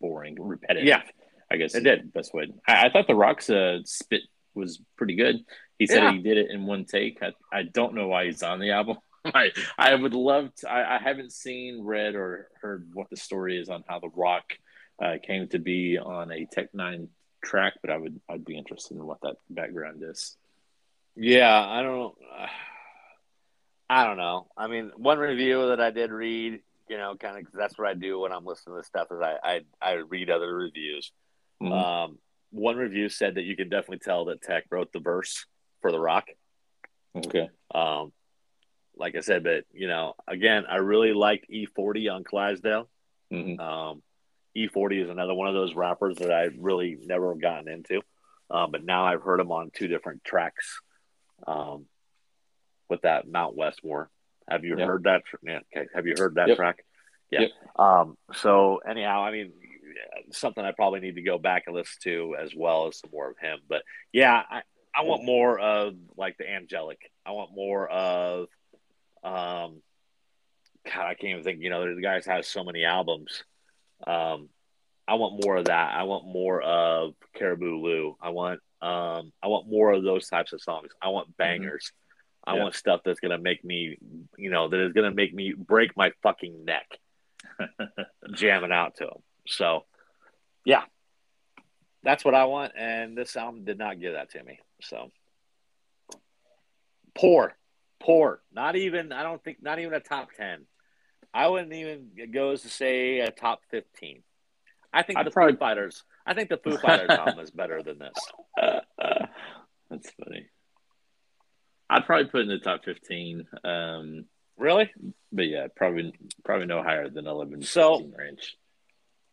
boring, repetitive. Yeah. I guess It did. best way. I, I thought the Rock's uh, spit was pretty good. He said Yeah. he did it in one take. I, I don't know why he's on the album. (laughs) I I would love to. I, I haven't seen, read, or heard what the story is on how the Rock uh, came to be on a Tech N9ne track, but I would I'd be interested in what that background is. Yeah, I don't. I don't know. I mean, one review that I did read, you know, kind of because that's what I do when I'm listening to stuff is I I, I read other reviews. Mm-hmm. Um, one review said that you can definitely tell that Tech wrote the verse for the rock. Okay. Um, like I said, but you know, again, I really liked E40 on Clydesdale. Mm-hmm. Um, E40 is another one of those rappers that I've really never gotten into, um, but now I've heard him on two different tracks. Um, with that Mount Westmore. Have you yep. heard that? Yeah, okay. Have you heard that yep. track? Yeah. Yep. Um, so anyhow, I mean, something I probably need to go back and listen to as well as some more of him. But yeah, I, I want more of like the angelic. I want more of, um, God, I can't even think. You know, the guys have so many albums. Um, I want more of that. I want more of Caribou Lou. I want, um, I want more of those types of songs. I want mm-hmm. bangers. Mm-hmm. I yeah. want stuff that's gonna make me, you know, that is gonna make me break my fucking neck, (laughs) jamming out to them. So, yeah, that's what I want, and this album did not give that to me. So, poor, poor. Not even. I don't think. Not even a top ten. I wouldn't even go as to say a top fifteen. I think I'd the probably... Foo Fighters. I think the Foo (laughs) Fighters album is better than this. (laughs) that's funny. I'd probably put in the top fifteen. Um, really? But yeah, probably probably no higher than 11 so, range.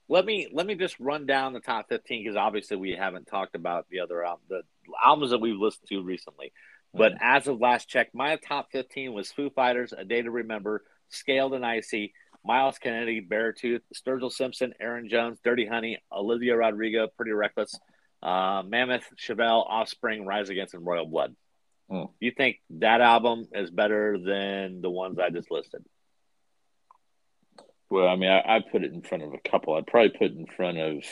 Let me let me just run down the top fifteen because obviously we haven't talked about the other album, the albums that we've listened to recently. But mm-hmm. as of last check, my top fifteen was Foo Fighters, A Day to Remember, Scaled and Icy, Myles Kennedy, Beartooth, Sturgill Simpson, Aaron Jones, Dirty Honey, Olivia Rodrigo, Pretty Reckless, uh, Mammoth, Chevelle, Offspring, Rise Against, and Royal Blood. Hmm. You think that album is better than the ones I just listed? Well, I mean, I, I put it in front of a couple. I'd probably put it in front of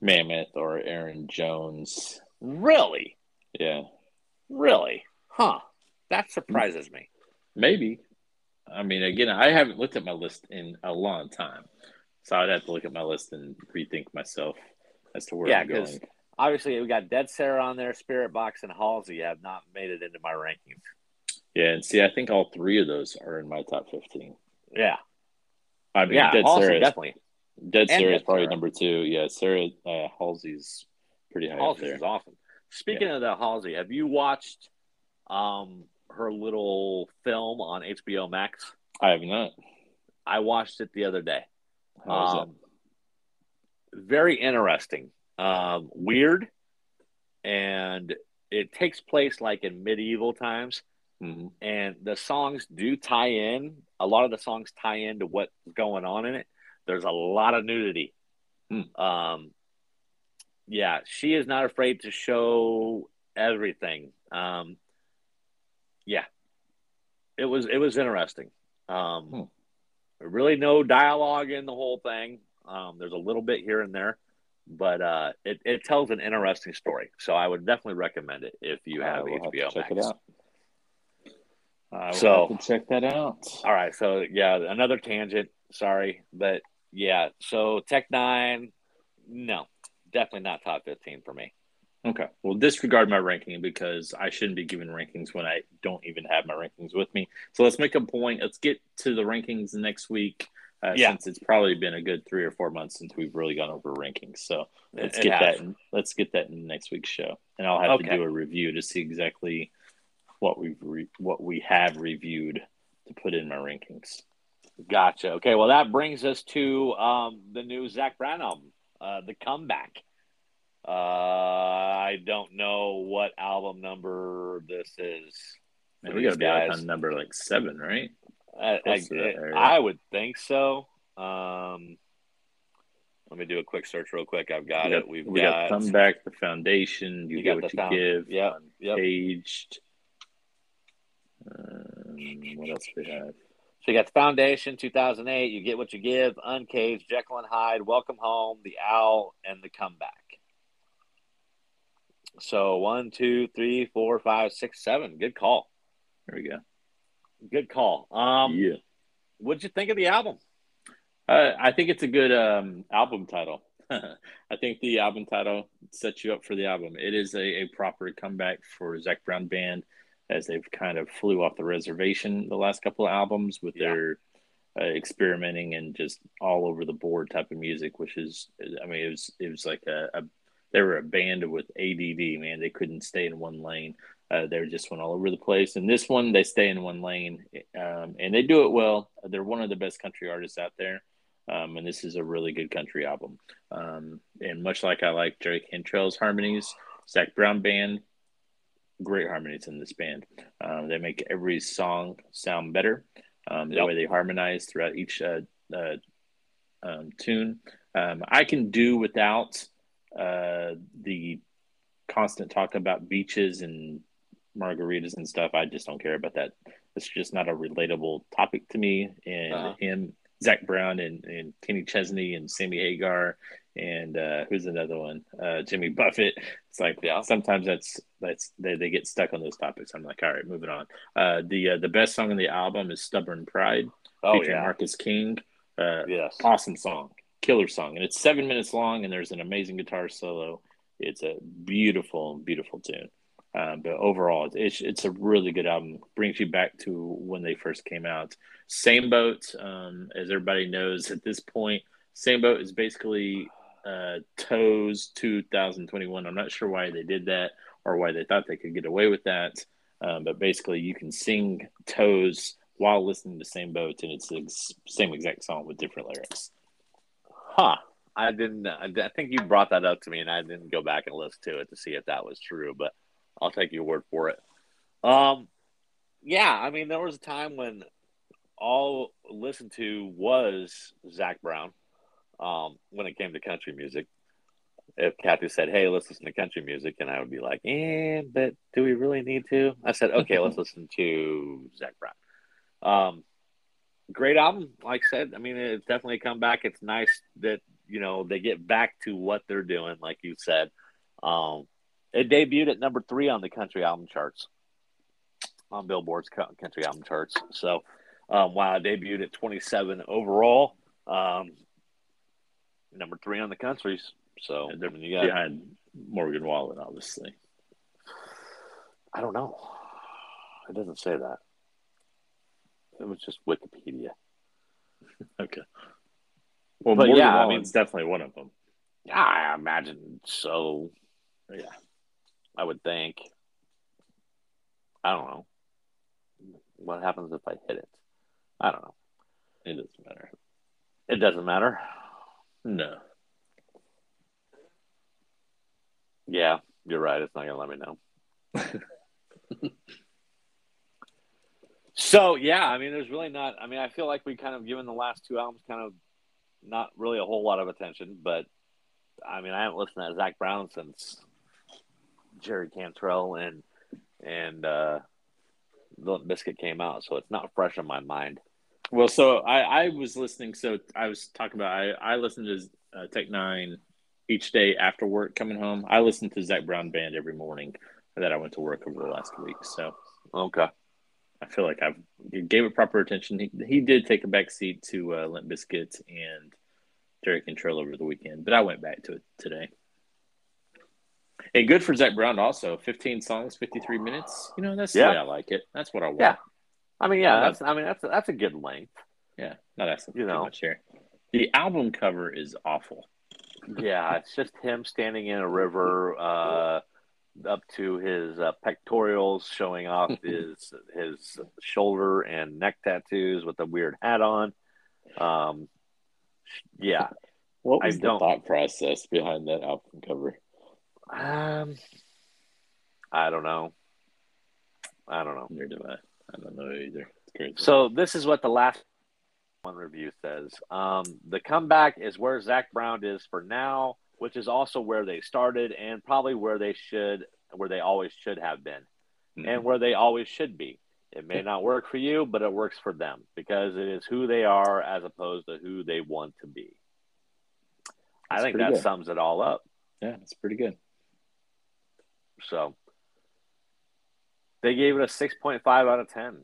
Mammoth or Aaron Jones. Really? Yeah. Really? Huh. That surprises me. Maybe. I mean, again, I haven't looked at my list in a long time. So I'd have to look at my list and rethink myself as to where yeah, I'm going obviously we got Dead Sara on there, Spiritbox, and Halsey have not made it into my rankings. Yeah, and see, I think all three of those are in my top fifteen. Yeah, I mean, yeah, Dead Halsey, Sarah is, definitely. Dead Sara is probably Sarah. number two. Yeah, Sarah uh, Halsey's pretty high Halsey is awesome. Speaking yeah. of that, Halsey, have you watched um her little film on HBO Max? I have not. I watched it the other day. Um, very interesting um, weird, and it takes place like in medieval times. Mm-hmm. And the songs do tie in. A lot of the songs tie into what's going on in it. There's a lot of nudity. Mm. Um, yeah, she is not afraid to show everything. Um, yeah, it was it was interesting. Um, hmm. Really, no dialogue in the whole thing. Um, there's a little bit here and there, but uh, it, it tells an interesting story. So I would definitely recommend it if you have HBO have check Max. It out. I so check that out. All right, so yeah, another tangent. Sorry, but yeah, so Tech N9ne, no, definitely not top fifteen for me. Okay, well, disregard my ranking because I shouldn't be giving rankings when I don't even have my rankings with me. So let's make a point. Let's get to the rankings next week uh, yeah. since it's probably been a good three or four months since we've really gone over rankings. So let's it get has. that. In, let's get that in next week's show, and I'll have okay. to do a review to see exactly what we've re- what we have reviewed to put in my rankings. Gotcha. Okay, well that brings us to um, the new Zac Brown album, uh, the comeback. Uh, I don't know what album number this is. Man, we got to be on number like seven, right? I, I, I, would think so. Um, let me do a quick search real quick. I've got, got it. We've we got, got come back the foundation. You, you get what you found- give. Yeah. Yep. Paged. Um, what else we have? So you got the Foundation, 2008. You get what you give. Uncaged, Jekyll and Hyde, Welcome Home, The Owl, and The Comeback. So one, two, three, four, five, six, seven. Good call. There we go. Good call. Um, yeah. What'd you think of the album? Uh, I think it's a good um, album title. (laughs) I think the album title sets you up for the album. It is a, a proper comeback for Zac Brown Band as they've kind of flew off the reservation the last couple of albums with yeah. their uh, experimenting and just all over the board type of music, which is, I mean, it was it was like a, a they were a band with ADD, man. They couldn't stay in one lane. Uh, they just went all over the place. And this one, they stay in one lane, um, and they do it well. They're one of the best country artists out there. Um, and this is a really good country album. Um, and much like I like Jerry Cantrell's harmonies, Zac Brown Band, great harmonies in this band. Um, they make every song sound better. Um, the way they harmonize throughout each uh, uh, um, tune. Um, I can do without uh, the constant talk about beaches and margaritas and stuff. I just don't care about that. It's just not a relatable topic to me. And uh-huh. him, Zac Brown, and, and Kenny Chesney, and Sammy Hagar, and uh, who's another one? Uh, Jimmy Buffett. It's like yeah. sometimes that's that's they, they get stuck on those topics. I'm like, all right, moving on. Uh, the uh, the best song on the album is "Stubborn Pride," oh, featuring yeah. Marcus King. Uh, yes, awesome song, killer song, and it's seven minutes long, and there's an amazing guitar solo. It's a beautiful, beautiful tune. Um, but overall, it's it's a really good album. Brings you back to when they first came out. Same boat, um, as everybody knows at this point. Same boat is basically uh, Toes 2021. I'm not sure why they did that or why they thought they could get away with that. Um, but basically, you can sing Toes while listening to Same Boat, and it's the same exact song with different lyrics. Huh. I didn't. I think you brought that up to me, and I didn't go back and listen to it to see if that was true. But I'll take your word for it. Um, yeah, I mean, there was a time when all listened to was Zac Brown. Um, when it came to country music, if Kathy said, "Hey, let's listen to country music," and I would be like, "Eh, but do we really need to?" I said, "Okay, let's (laughs) listen to Zac Brown." Um, great album, like I said. I mean, it's definitely come back. It's nice that you know they get back to what they're doing, like you said. Um, it debuted at number three on the country album charts, on Billboard's country album charts. So, um, while it debuted at 27 overall, um, number three on the countries. So, yeah, you got behind Morgan Wallen, obviously. I don't know. It doesn't say that. It was just Wikipedia. (laughs) okay. Well, but Morgan yeah, Wallen's I mean, it's definitely one of them. Yeah, I imagine so. Yeah. I would think. I don't know. What happens if I hit it? I don't know. It doesn't matter. It doesn't matter. No. Yeah, you're right. It's not gonna let me know. (laughs) so yeah, I mean, there's really not. I mean, I feel like we kind of given the last two albums kind of not really a whole lot of attention, but I mean, I haven't listened to Zac Brown since Jerry Cantrell and and uh, the Biscuit came out, so it's not fresh in my mind. Well, so I, I was listening. So I was talking about I, I listened to uh, Tech N9ne each day after work coming home. I listened to Zac Brown Band every morning that I went to work over the last week. So okay, I feel like I gave it proper attention. He, he did take a back seat to uh, Limp Bizkit and Jerry Cantrell over the weekend, but I went back to it today. Hey, good for Zac Brown also. 15 songs, 53 minutes. You know, that's yeah. the way I like it. That's what I want. Yeah. I mean, yeah, that's I mean that's that's a good length. Yeah, not asking you know. much here. The album cover is awful. Yeah, it's just him standing in a river, uh, up to his uh, pectorals, showing off (laughs) his his shoulder and neck tattoos with a weird hat on. Um, yeah. What was I the thought process behind that album cover? Um, I don't know. I don't know. Neither do I. I don't know either. So this is what the last one review says. Um, the comeback is where Zac Brown is for now, which is also where they started and probably where they should, where they always should have been, mm-hmm. and where they always should be. It may not work for you, but it works for them because it is who they are as opposed to who they want to be. That's I think that good. sums it all up. Yeah, it's pretty good. So they gave it a 6.5 out of 10.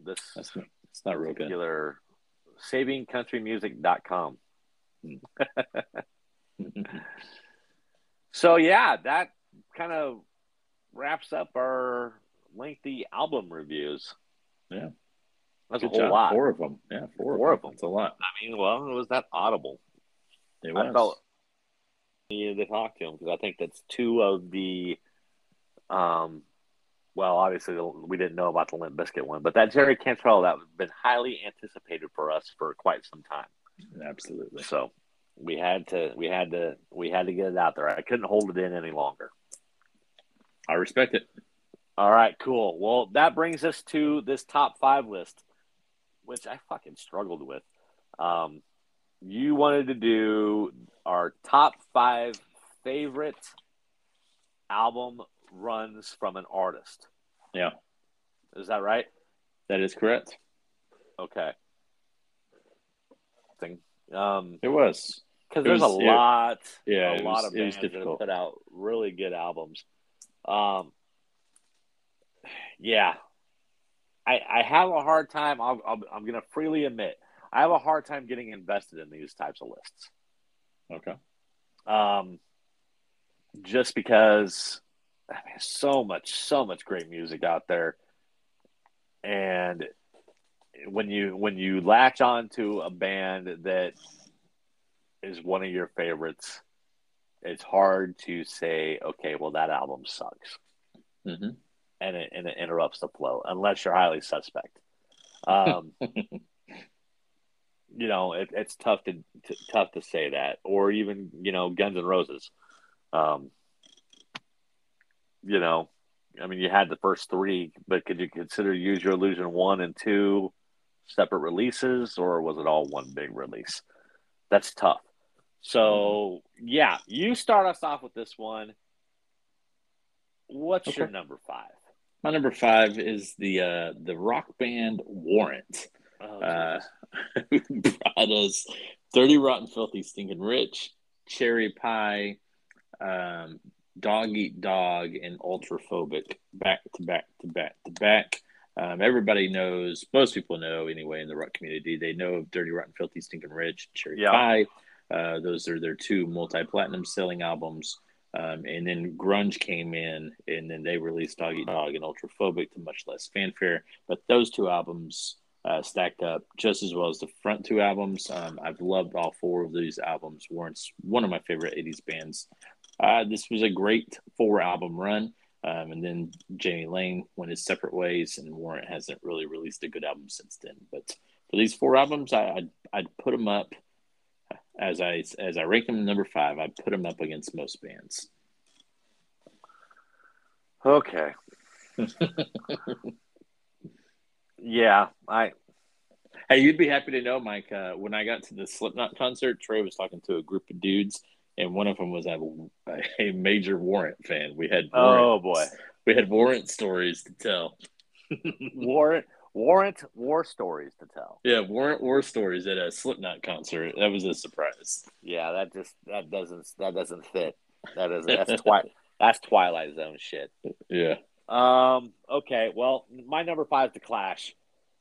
This That's, it's not real particular savingcountrymusic.com. (laughs) (laughs) so yeah, that kind of wraps up our lengthy album reviews. Yeah. That's Good a whole job. lot. Four of them. Yeah, four, Four of them. It's a lot. I mean, well, it was that audible. It I was. felt needed to talk to him because I think that's two of the, um, well, obviously we didn't know about the Limp Bizkit one, but that Jerry Cantrell that has been highly anticipated for us for quite some time. Absolutely. So we had to, we had to, we had to get it out there. I couldn't hold it in any longer. I respect it. All right, cool. Well, that brings us to this top five list, which I fucking struggled with. Um, you wanted to do our top five favorite album runs from an artist. Yeah. Is that right? That is correct. Okay. Um, It was. because there's was- a it- lot, yeah, a lot was- of it bands that put out really good albums. Um, yeah, I I have a hard time. I'll, I'll, I'm going to freely admit I have a hard time getting invested in these types of lists. Okay. Um, just because I mean, so much, so much great music out there, and when you when you latch on to a band that is one of your favorites, it's hard to say, okay, well that album sucks, hmm and it and it interrupts the flow unless you're highly suspect. Um, (laughs) you know, it, it's tough to, to tough to say that, or even you know, Guns and Roses. Um, you know, I mean, you had the first three, but could you consider Use Your Illusion one and two separate releases, or was it all one big release? That's tough. So yeah, you start us off with this one. What's your number five? My number five is the uh, the rock band Warrant. Oh, Uh, (laughs) who brought us Dirty Rotten Filthy Stinking Rich, Cherry Pie, um, Dog Eat Dog, and Ultraphobic back to back to back to back. Um, everybody knows, most people know anyway in the rock community, they know of Dirty Rotten Filthy Stinking Rich, Cherry Yeah. Pie. Uh, those are their two multi platinum selling albums. Um, and then grunge came in, and then they released Dog Eat Dog and Ultraphobic to much less fanfare. But those two albums uh, stacked up just as well as the front two albums. Um, I've loved all four of these albums. Warrant's one of my favorite 80s bands. Uh, this was a great four album run. Um, and then Jani Lane went his separate ways, and Warrant hasn't really released a good album since then. But for these four albums, I, I'd, I'd put them up as I as I rank them number five. I'd put them up against most bands. Okay. (laughs) yeah, I Hey, you'd be happy to know, Mike. Uh, when I got to the Slipknot concert, Trey was talking to a group of dudes, and one of them was a, a major Warrant fan. We had oh boy, we had Warrant stories to tell. (laughs) warrant warrant war stories to tell. Yeah, Warrant war stories at a Slipknot concert. That was a surprise. Yeah, that just that doesn't that doesn't fit. That is that's (laughs) twi- that's Twilight Zone shit. Yeah. Um. Okay. Well, my number five is the Clash.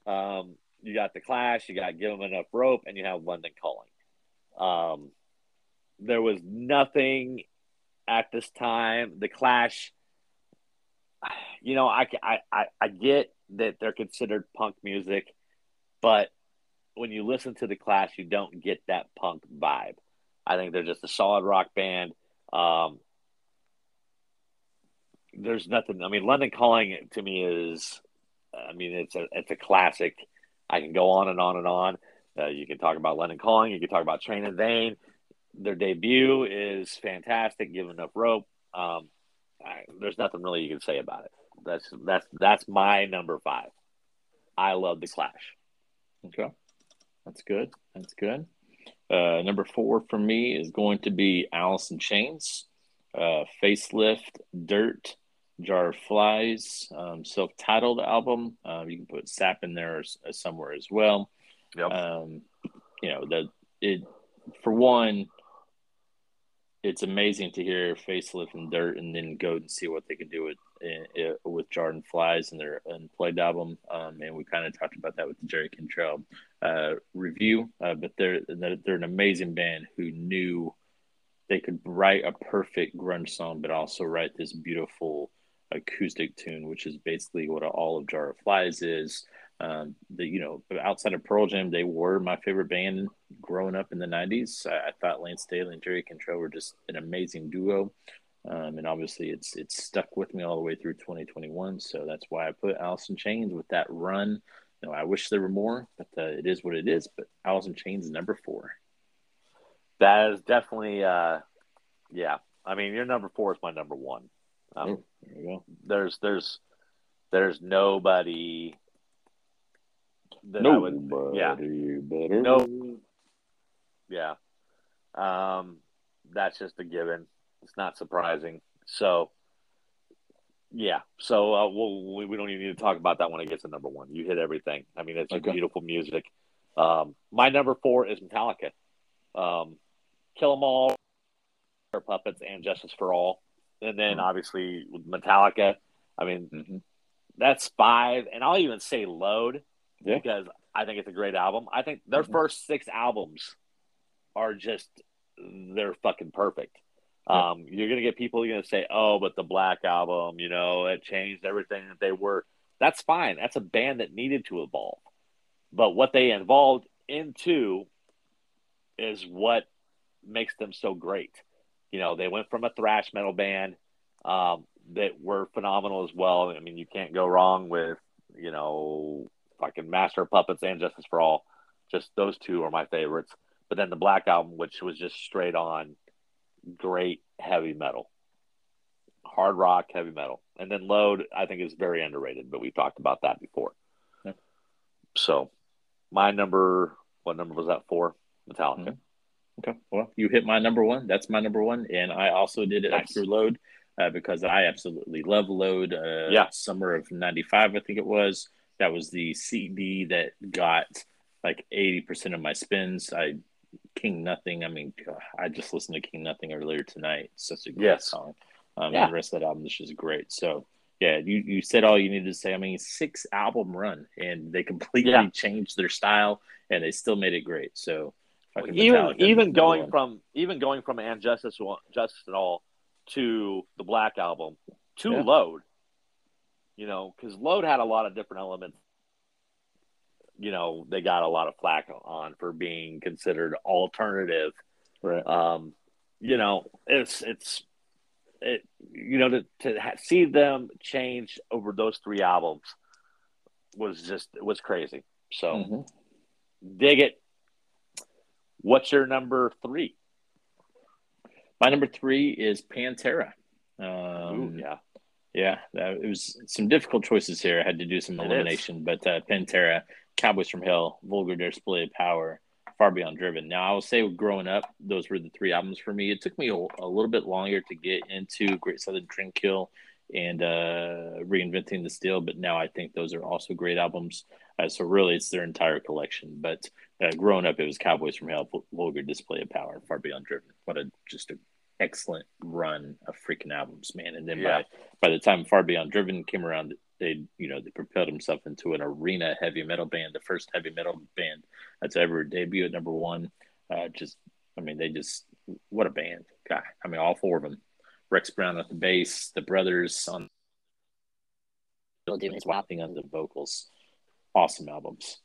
Um. You got the Clash. You got Give Them Enough Rope, and you have London Calling. Um. There was nothing at this time. The Clash. (sighs) You know, I I I, get that they're considered punk music, but when you listen to the Clash, you don't get that punk vibe. I think they're just a solid rock band. Um, there's nothing. I mean, London Calling to me is, I mean, it's a it's a classic. I can go on and on and on. Uh, you can talk about London Calling. You can talk about Train in Vain. Their debut is fantastic. Give enough rope. Um, I, there's nothing really you can say about it. That's that's that's my number five. I love the Clash. Okay. That's good. That's good. Uh, number four for me is going to be Alice in Chains, uh, Facelift, Dirt, Jar of Flies, um, self titled album. Um, you can put Sap in there as, as somewhere as well. Yep. Um, you know, the, it, for one, it's amazing to hear Facelift and Dirt and then go and see what they can do with uh, with Jar of Flies and their unplugged album. Um, and we kind of talked about that with the Jerry Cantrell uh, review, uh, but they're they're an amazing band who knew they could write a perfect grunge song, but also write this beautiful acoustic tune, which is basically what all of Jar of Flies is. Um, the you know outside of Pearl Jam, they were my favorite band growing up in the '90s. I, I thought Layne Staley and Jerry Cantrell were just an amazing duo. Um, and obviously, it's it's stuck with me all the way through 2021. So that's why I put Alice in Chains with that run. You know, I wish there were more, but uh, it is what it is. But Alice in Chains is number four. That is definitely, uh, yeah. I mean, your number four is my number one. Um, oh, there you go. There's there's there's nobody. That nobody would, yeah, better. No. Yeah. Um, that's just a given. It's not surprising. So, yeah. So uh, we'll, we don't even need to talk about that when it gets to number one. You hit everything. I mean, it's okay. beautiful music. Um, my number four is Metallica. Um, Kill 'Em All, Puppets, and Justice for All. And then mm-hmm. obviously Metallica. I mean, mm-hmm. that's five. And I'll even say Load yeah. because I think it's a great album. I think their mm-hmm. first six albums are just, they're fucking perfect. Um, you're going to get people going to say, oh, but the Black Album, you know, it changed everything that they were. That's fine. That's a band that needed to evolve. But what they evolved into is what makes them so great. You know, they went from a thrash metal band um, that were phenomenal as well. I mean, you can't go wrong with, you know, fucking Master of Puppets and Justice for All. Just those two are my favorites. But then the Black Album, which was just straight on great heavy metal, hard rock, heavy metal, and then Load. I think is very underrated, but we talked about that before. So, my number, what number was that for? Metallica. Mm-hmm. Okay, well, you hit my number one. That's my number one, and I also did it nice. after Load uh, because I absolutely love Load. Uh, yeah, summer of '95, I think it was. That was the CD that got like 80% of my spins. I King Nothing. I mean, I just listened to King Nothing earlier tonight. Such a great yes. song. Um, yeah. And the rest of that album is just great. So, yeah, you, you said all you needed to say. I mean, six album run, and they completely yeah. changed their style, and they still made it great. So, even even going from even going from and justice justice and all to the Black album to yeah. Load, you know, because Load had a lot of different elements you know they got a lot of flack on for being considered alternative. Right. Um, you know, it's it's it you know to to see them change over those three albums was just it was crazy. So mm-hmm. dig it. What's your number three? My number three is Pantera. Um, Ooh, yeah, yeah, it was some difficult choices here. I had to do some elimination, but uh, Pantera Cowboys from Hell, Vulgar Display of Power, Far Beyond Driven. Now, I will say, growing up, those were the three albums for me. It took me a, a little bit longer to get into Great Southern Trendkill and uh, Reinventing the Steel, but now I think those are also great albums. Uh, so, really, it's their entire collection. But uh, growing up, it was Cowboys from Hell, Vulgar Display of Power, Far Beyond Driven. What a just a excellent run of freaking albums, man. And then yeah. by by the time Far Beyond Driven came around, they you know they propelled himself into an arena heavy metal band, the first heavy metal band that's ever debuted at number one. Uh, just I mean they just what a band, guy. I mean all four of them. Rex Brown at the bass, the brothers on doing his whopping on the vocals. Awesome albums.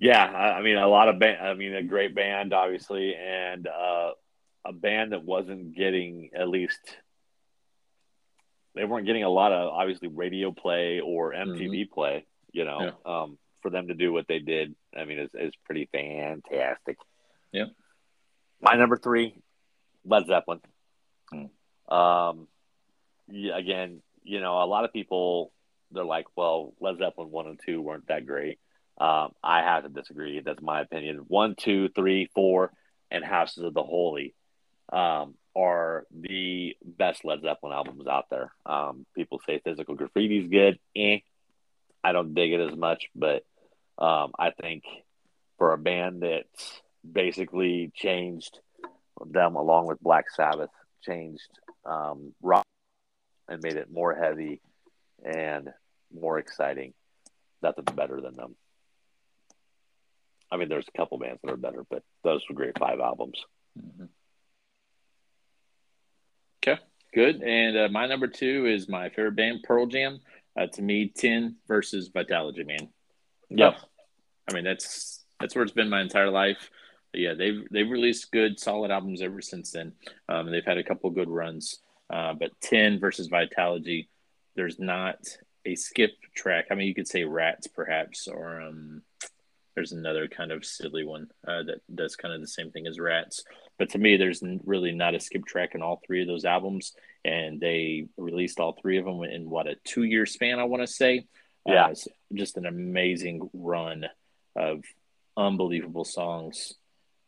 Yeah, I mean a lot of band. I mean a great band, obviously, and uh, a band that wasn't getting at least they weren't getting a lot of obviously radio play or MTV mm-hmm. play. You know, yeah. um, for them to do what they did, I mean, is is pretty fantastic. Yeah. My number three, Led Zeppelin. Mm. Um, yeah, again, you know, a lot of people they're like, well, Led Zeppelin one and two weren't that great. Um, I have to disagree. That's my opinion. One, two, three, four, and Houses of the Holy um, are the best Led Zeppelin albums out there. Um, people say Physical Graffiti is good. Eh, I don't dig it as much, but um, I think for a band that's basically changed them along with Black Sabbath, changed um, rock and made it more heavy and more exciting. Nothing's better than them. I mean, there's a couple bands that are better, but those were great five albums. Mm-hmm. Good. And uh, my number two is my favorite band, Pearl Jam. Uh, to me, Ten versus Vitalogy, man. Yeah, I mean that's that's where it's been my entire life. But yeah, they've they've released good, solid albums ever since then. Um, they've had a couple good runs. Uh, but Ten versus Vitalogy, there's not a skip track. I mean, you could say Rats, perhaps, or um, there's another kind of silly one uh, that does kind of the same thing as Rats. But to me, there's really not a skip track in all three of those albums, and they released all three of them in what a two year span, I want to say. Yeah, uh, just an amazing run of unbelievable songs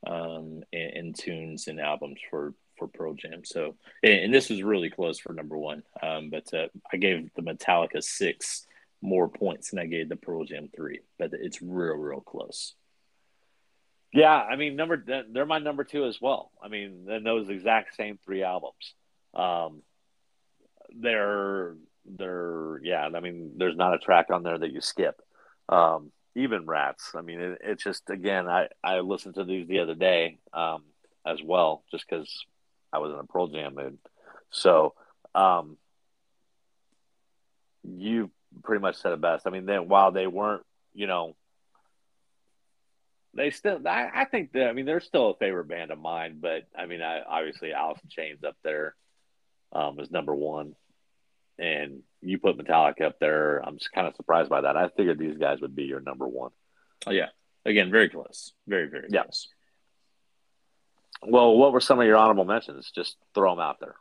um, and, and, tunes and albums for for Pearl Jam. So, and, and this was really close for number one. Um, but uh, I gave the Metallica six more points than I gave the Pearl Jam three, but it's real, real close. Yeah, I mean, number they're my number two as well. I mean, in those exact same three albums, um, they're they're yeah. I mean, there's not a track on there that you skip. Um, even Rats. I mean, it, it's just again, I I listened to these the other day um, as well, just because I was in a Pearl Jam mood. So, um, you pretty much said it best. I mean, then while they weren't, you know, they still, I, I think that, I mean, they're still a favorite band of mine, but I mean, I obviously Alice in Chains up there um, is number one, and you put Metallica up there. I'm just kind of surprised by that. I figured these guys would be your number one. Oh yeah, again, very close, very very yeah. close. Well, what were some of your honorable mentions? Just throw them out there.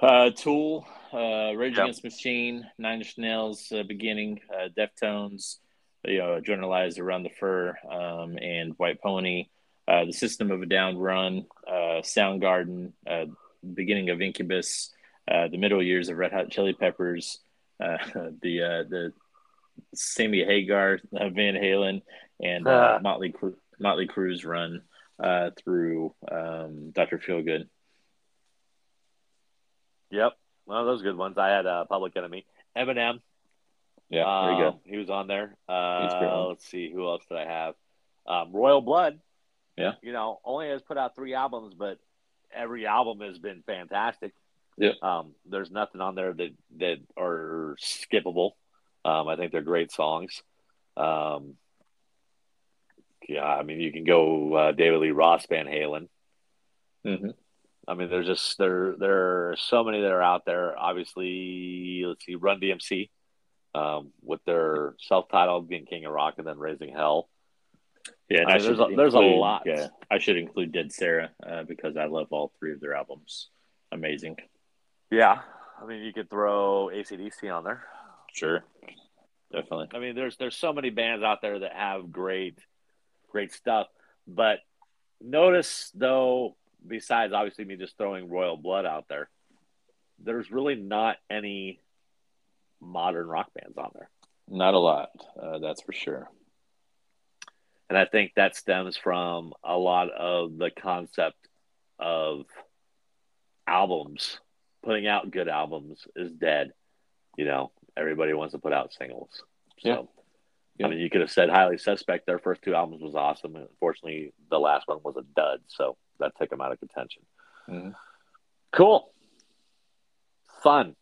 Uh, Tool, uh, Rage yep. Against Machine, Nine Inch Nails, uh, beginning, uh, Deftones, you know, Adrenaline Around the Fur, um, and White Pony, uh, the System of a Down Run, uh, Soundgarden, uh, beginning of Incubus, uh, the middle years of Red Hot Chili Peppers, uh, (laughs) the uh, the Sammy Hagar, uh, Van Halen, and uh, Motley Motley Crue's run uh, through um, Doctor Feelgood. Yep, one of those good ones. I had uh, Public Enemy, Eminem. Yeah, there you go. Um, he was on there. Uh, let's see, who else did I have? Um, Royal Blood. Yeah, you know, only has put out three albums, but every album has been fantastic. Yeah. Um, there's nothing on there that that are skippable. Um, I think they're great songs. Um, yeah, I mean, you can go uh, David Lee Roth, Van Halen. Mm-hmm. I mean, there's just there there are so many that are out there. Obviously, let's see, Run DMC, um, with their self-titled being King of Rock and then Raising Hell. Yeah, I mean, there's a, include, there's a lot. Yeah, I should include Dead Sara uh, because I love all three of their albums. Amazing. Yeah, I mean, you could throw ACDC on there. Sure, definitely. I mean, there's there's so many bands out there that have great great stuff. But notice though, besides obviously me just throwing Royal Blood out there, there's really not any modern rock bands on there. Not a lot, uh, that's for sure. And I think that stems from a lot of the concept of albums. Putting out good albums is dead. You know, everybody wants to put out singles. So yeah. I mean, you could have said highly suspect. Their first two albums was awesome. And unfortunately, the last one was a dud, so that took them out of contention. Mm-hmm. Cool, fun.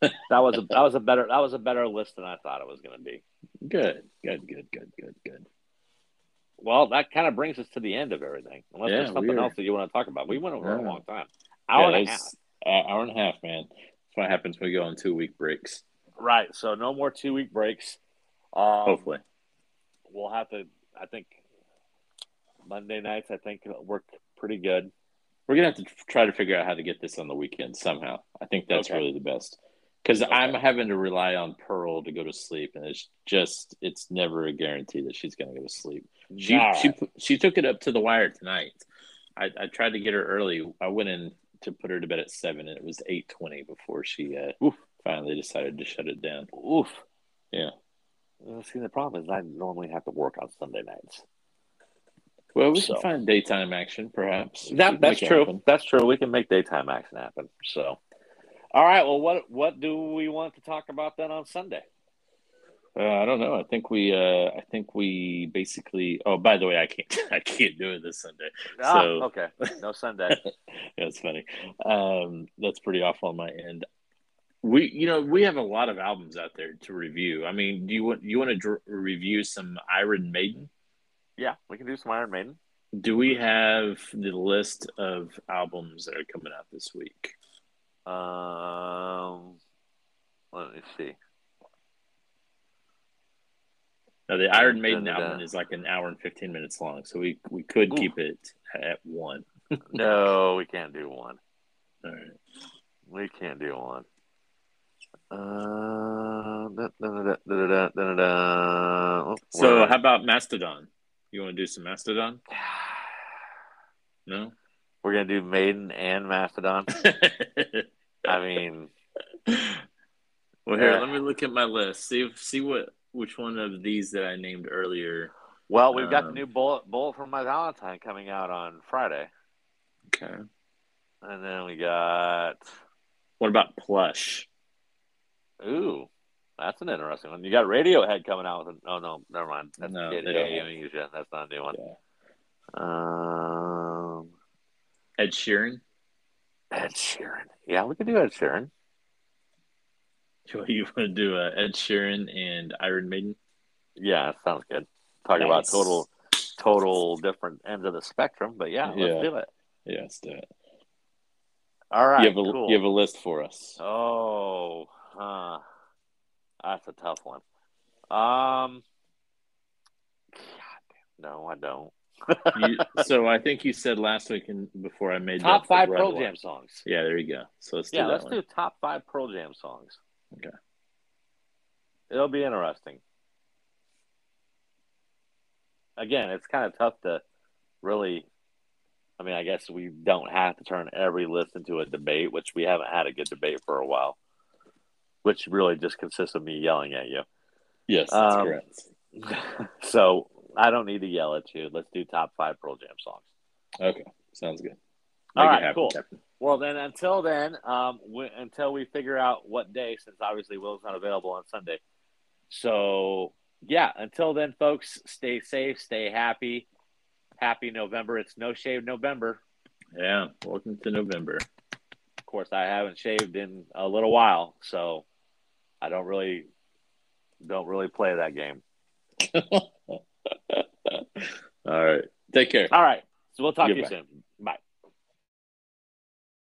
That was a that was a better that was a better list than I thought it was going to be. Good, good, good, good, good, good. Well, that kind of brings us to the end of everything. Unless yeah, there's something else that you want to talk about, we went over yeah. a long time. Hour yeah, and a half. Uh, hour and a half, man. That's what happens when we go on two week breaks. Right. So no more two week breaks. Um, Hopefully, we'll have to. I think Monday nights. I think work pretty good. We're gonna have to try to figure out how to get this on the weekend somehow. I think that's okay. really the best because. I'm having to rely on Pearl to go to sleep, and it's just it's never a guarantee that she's gonna go to sleep. She right. she she took it up to the wire tonight. I, I tried to get her early. I went in to put her to bed at seven, and it was eight twenty before she uh, finally decided to shut it down. Oof. Yeah. Well, see, the problem is I normally have to work on Sunday nights. Well, we so. can find daytime action, perhaps. That, that's true. That's true. We can make daytime action happen. So, all right. Well, what what do we want to talk about then on Sunday? Uh, I don't know. I think we. Uh, I think we basically. Oh, by the way, I can't. (laughs) I can't do it this Sunday. Ah, So okay. No Sunday. (laughs) yeah, it's funny. Um, that's pretty awful on my end. We, you know, we have a lot of albums out there to review. I mean, do you want you want to dr- review some Iron Maiden? yeah, we can do some Iron Maiden. Do we have the list of albums that are coming out this week? Um, let me see. Now the Iron Maiden album is like an hour and fifteen minutes long, so we we could Ooh. keep it at one. (laughs) no, we can't do one. All right. We can't do one. Uh, oh, so how about Mastodon? You want to do some Mastodon? (sighs) no. We're gonna do Maiden and Mastodon. (laughs) I mean, well, here, Yeah. let me look at my list. See see what which one of these that I named earlier. well, we've got the Um, new bullet Bullet for My Valentine coming out on Friday, Okay. and then we got What about Plush? ooh, that's an interesting one. You got Radiohead coming out with. A, oh no, never mind. That's No, Kid they don't A. That's not a new one. Yeah. Um, Ed Sheeran. Ed Sheeran. Yeah, we could do Ed Sheeran. You want to do uh, Ed Sheeran and Iron Maiden? Yeah, that sounds good. Talking about total, total different ends of the spectrum, but yeah, let's Yeah. do it. Yeah, let's do it. All right, you have a cool. you have a list for us. Oh, huh. That's a tough one. Um, God, damn. no, I don't. You, so I think you said last week and before I made top five Pearl one. Jam songs. Yeah, there you go. So let's do Yeah, that let's one. do top five Pearl Jam songs. Okay. It'll be interesting. Again, it's kind of tough to really. I mean, I guess we don't have to turn every list into a debate, which we haven't had a good debate for a while, which really just consists of me yelling at you. Yes, that's Um, correct. (laughs) so I don't need to yell at you. Let's do top five Pearl Jam songs. Okay, sounds good. All Make it right, happen, cool. Captain. Well, then, until then, um, we, until we figure out what day, since obviously Will's not available on Sunday. So, yeah, until then, folks, stay safe, stay happy. Happy November. It's No Shave November. Yeah, welcome to November. Of course, I haven't shaved in a little while, so I don't really don't really play that game. (laughs) (laughs) All right. Take care. All right. So we'll talk to you soon. Bye.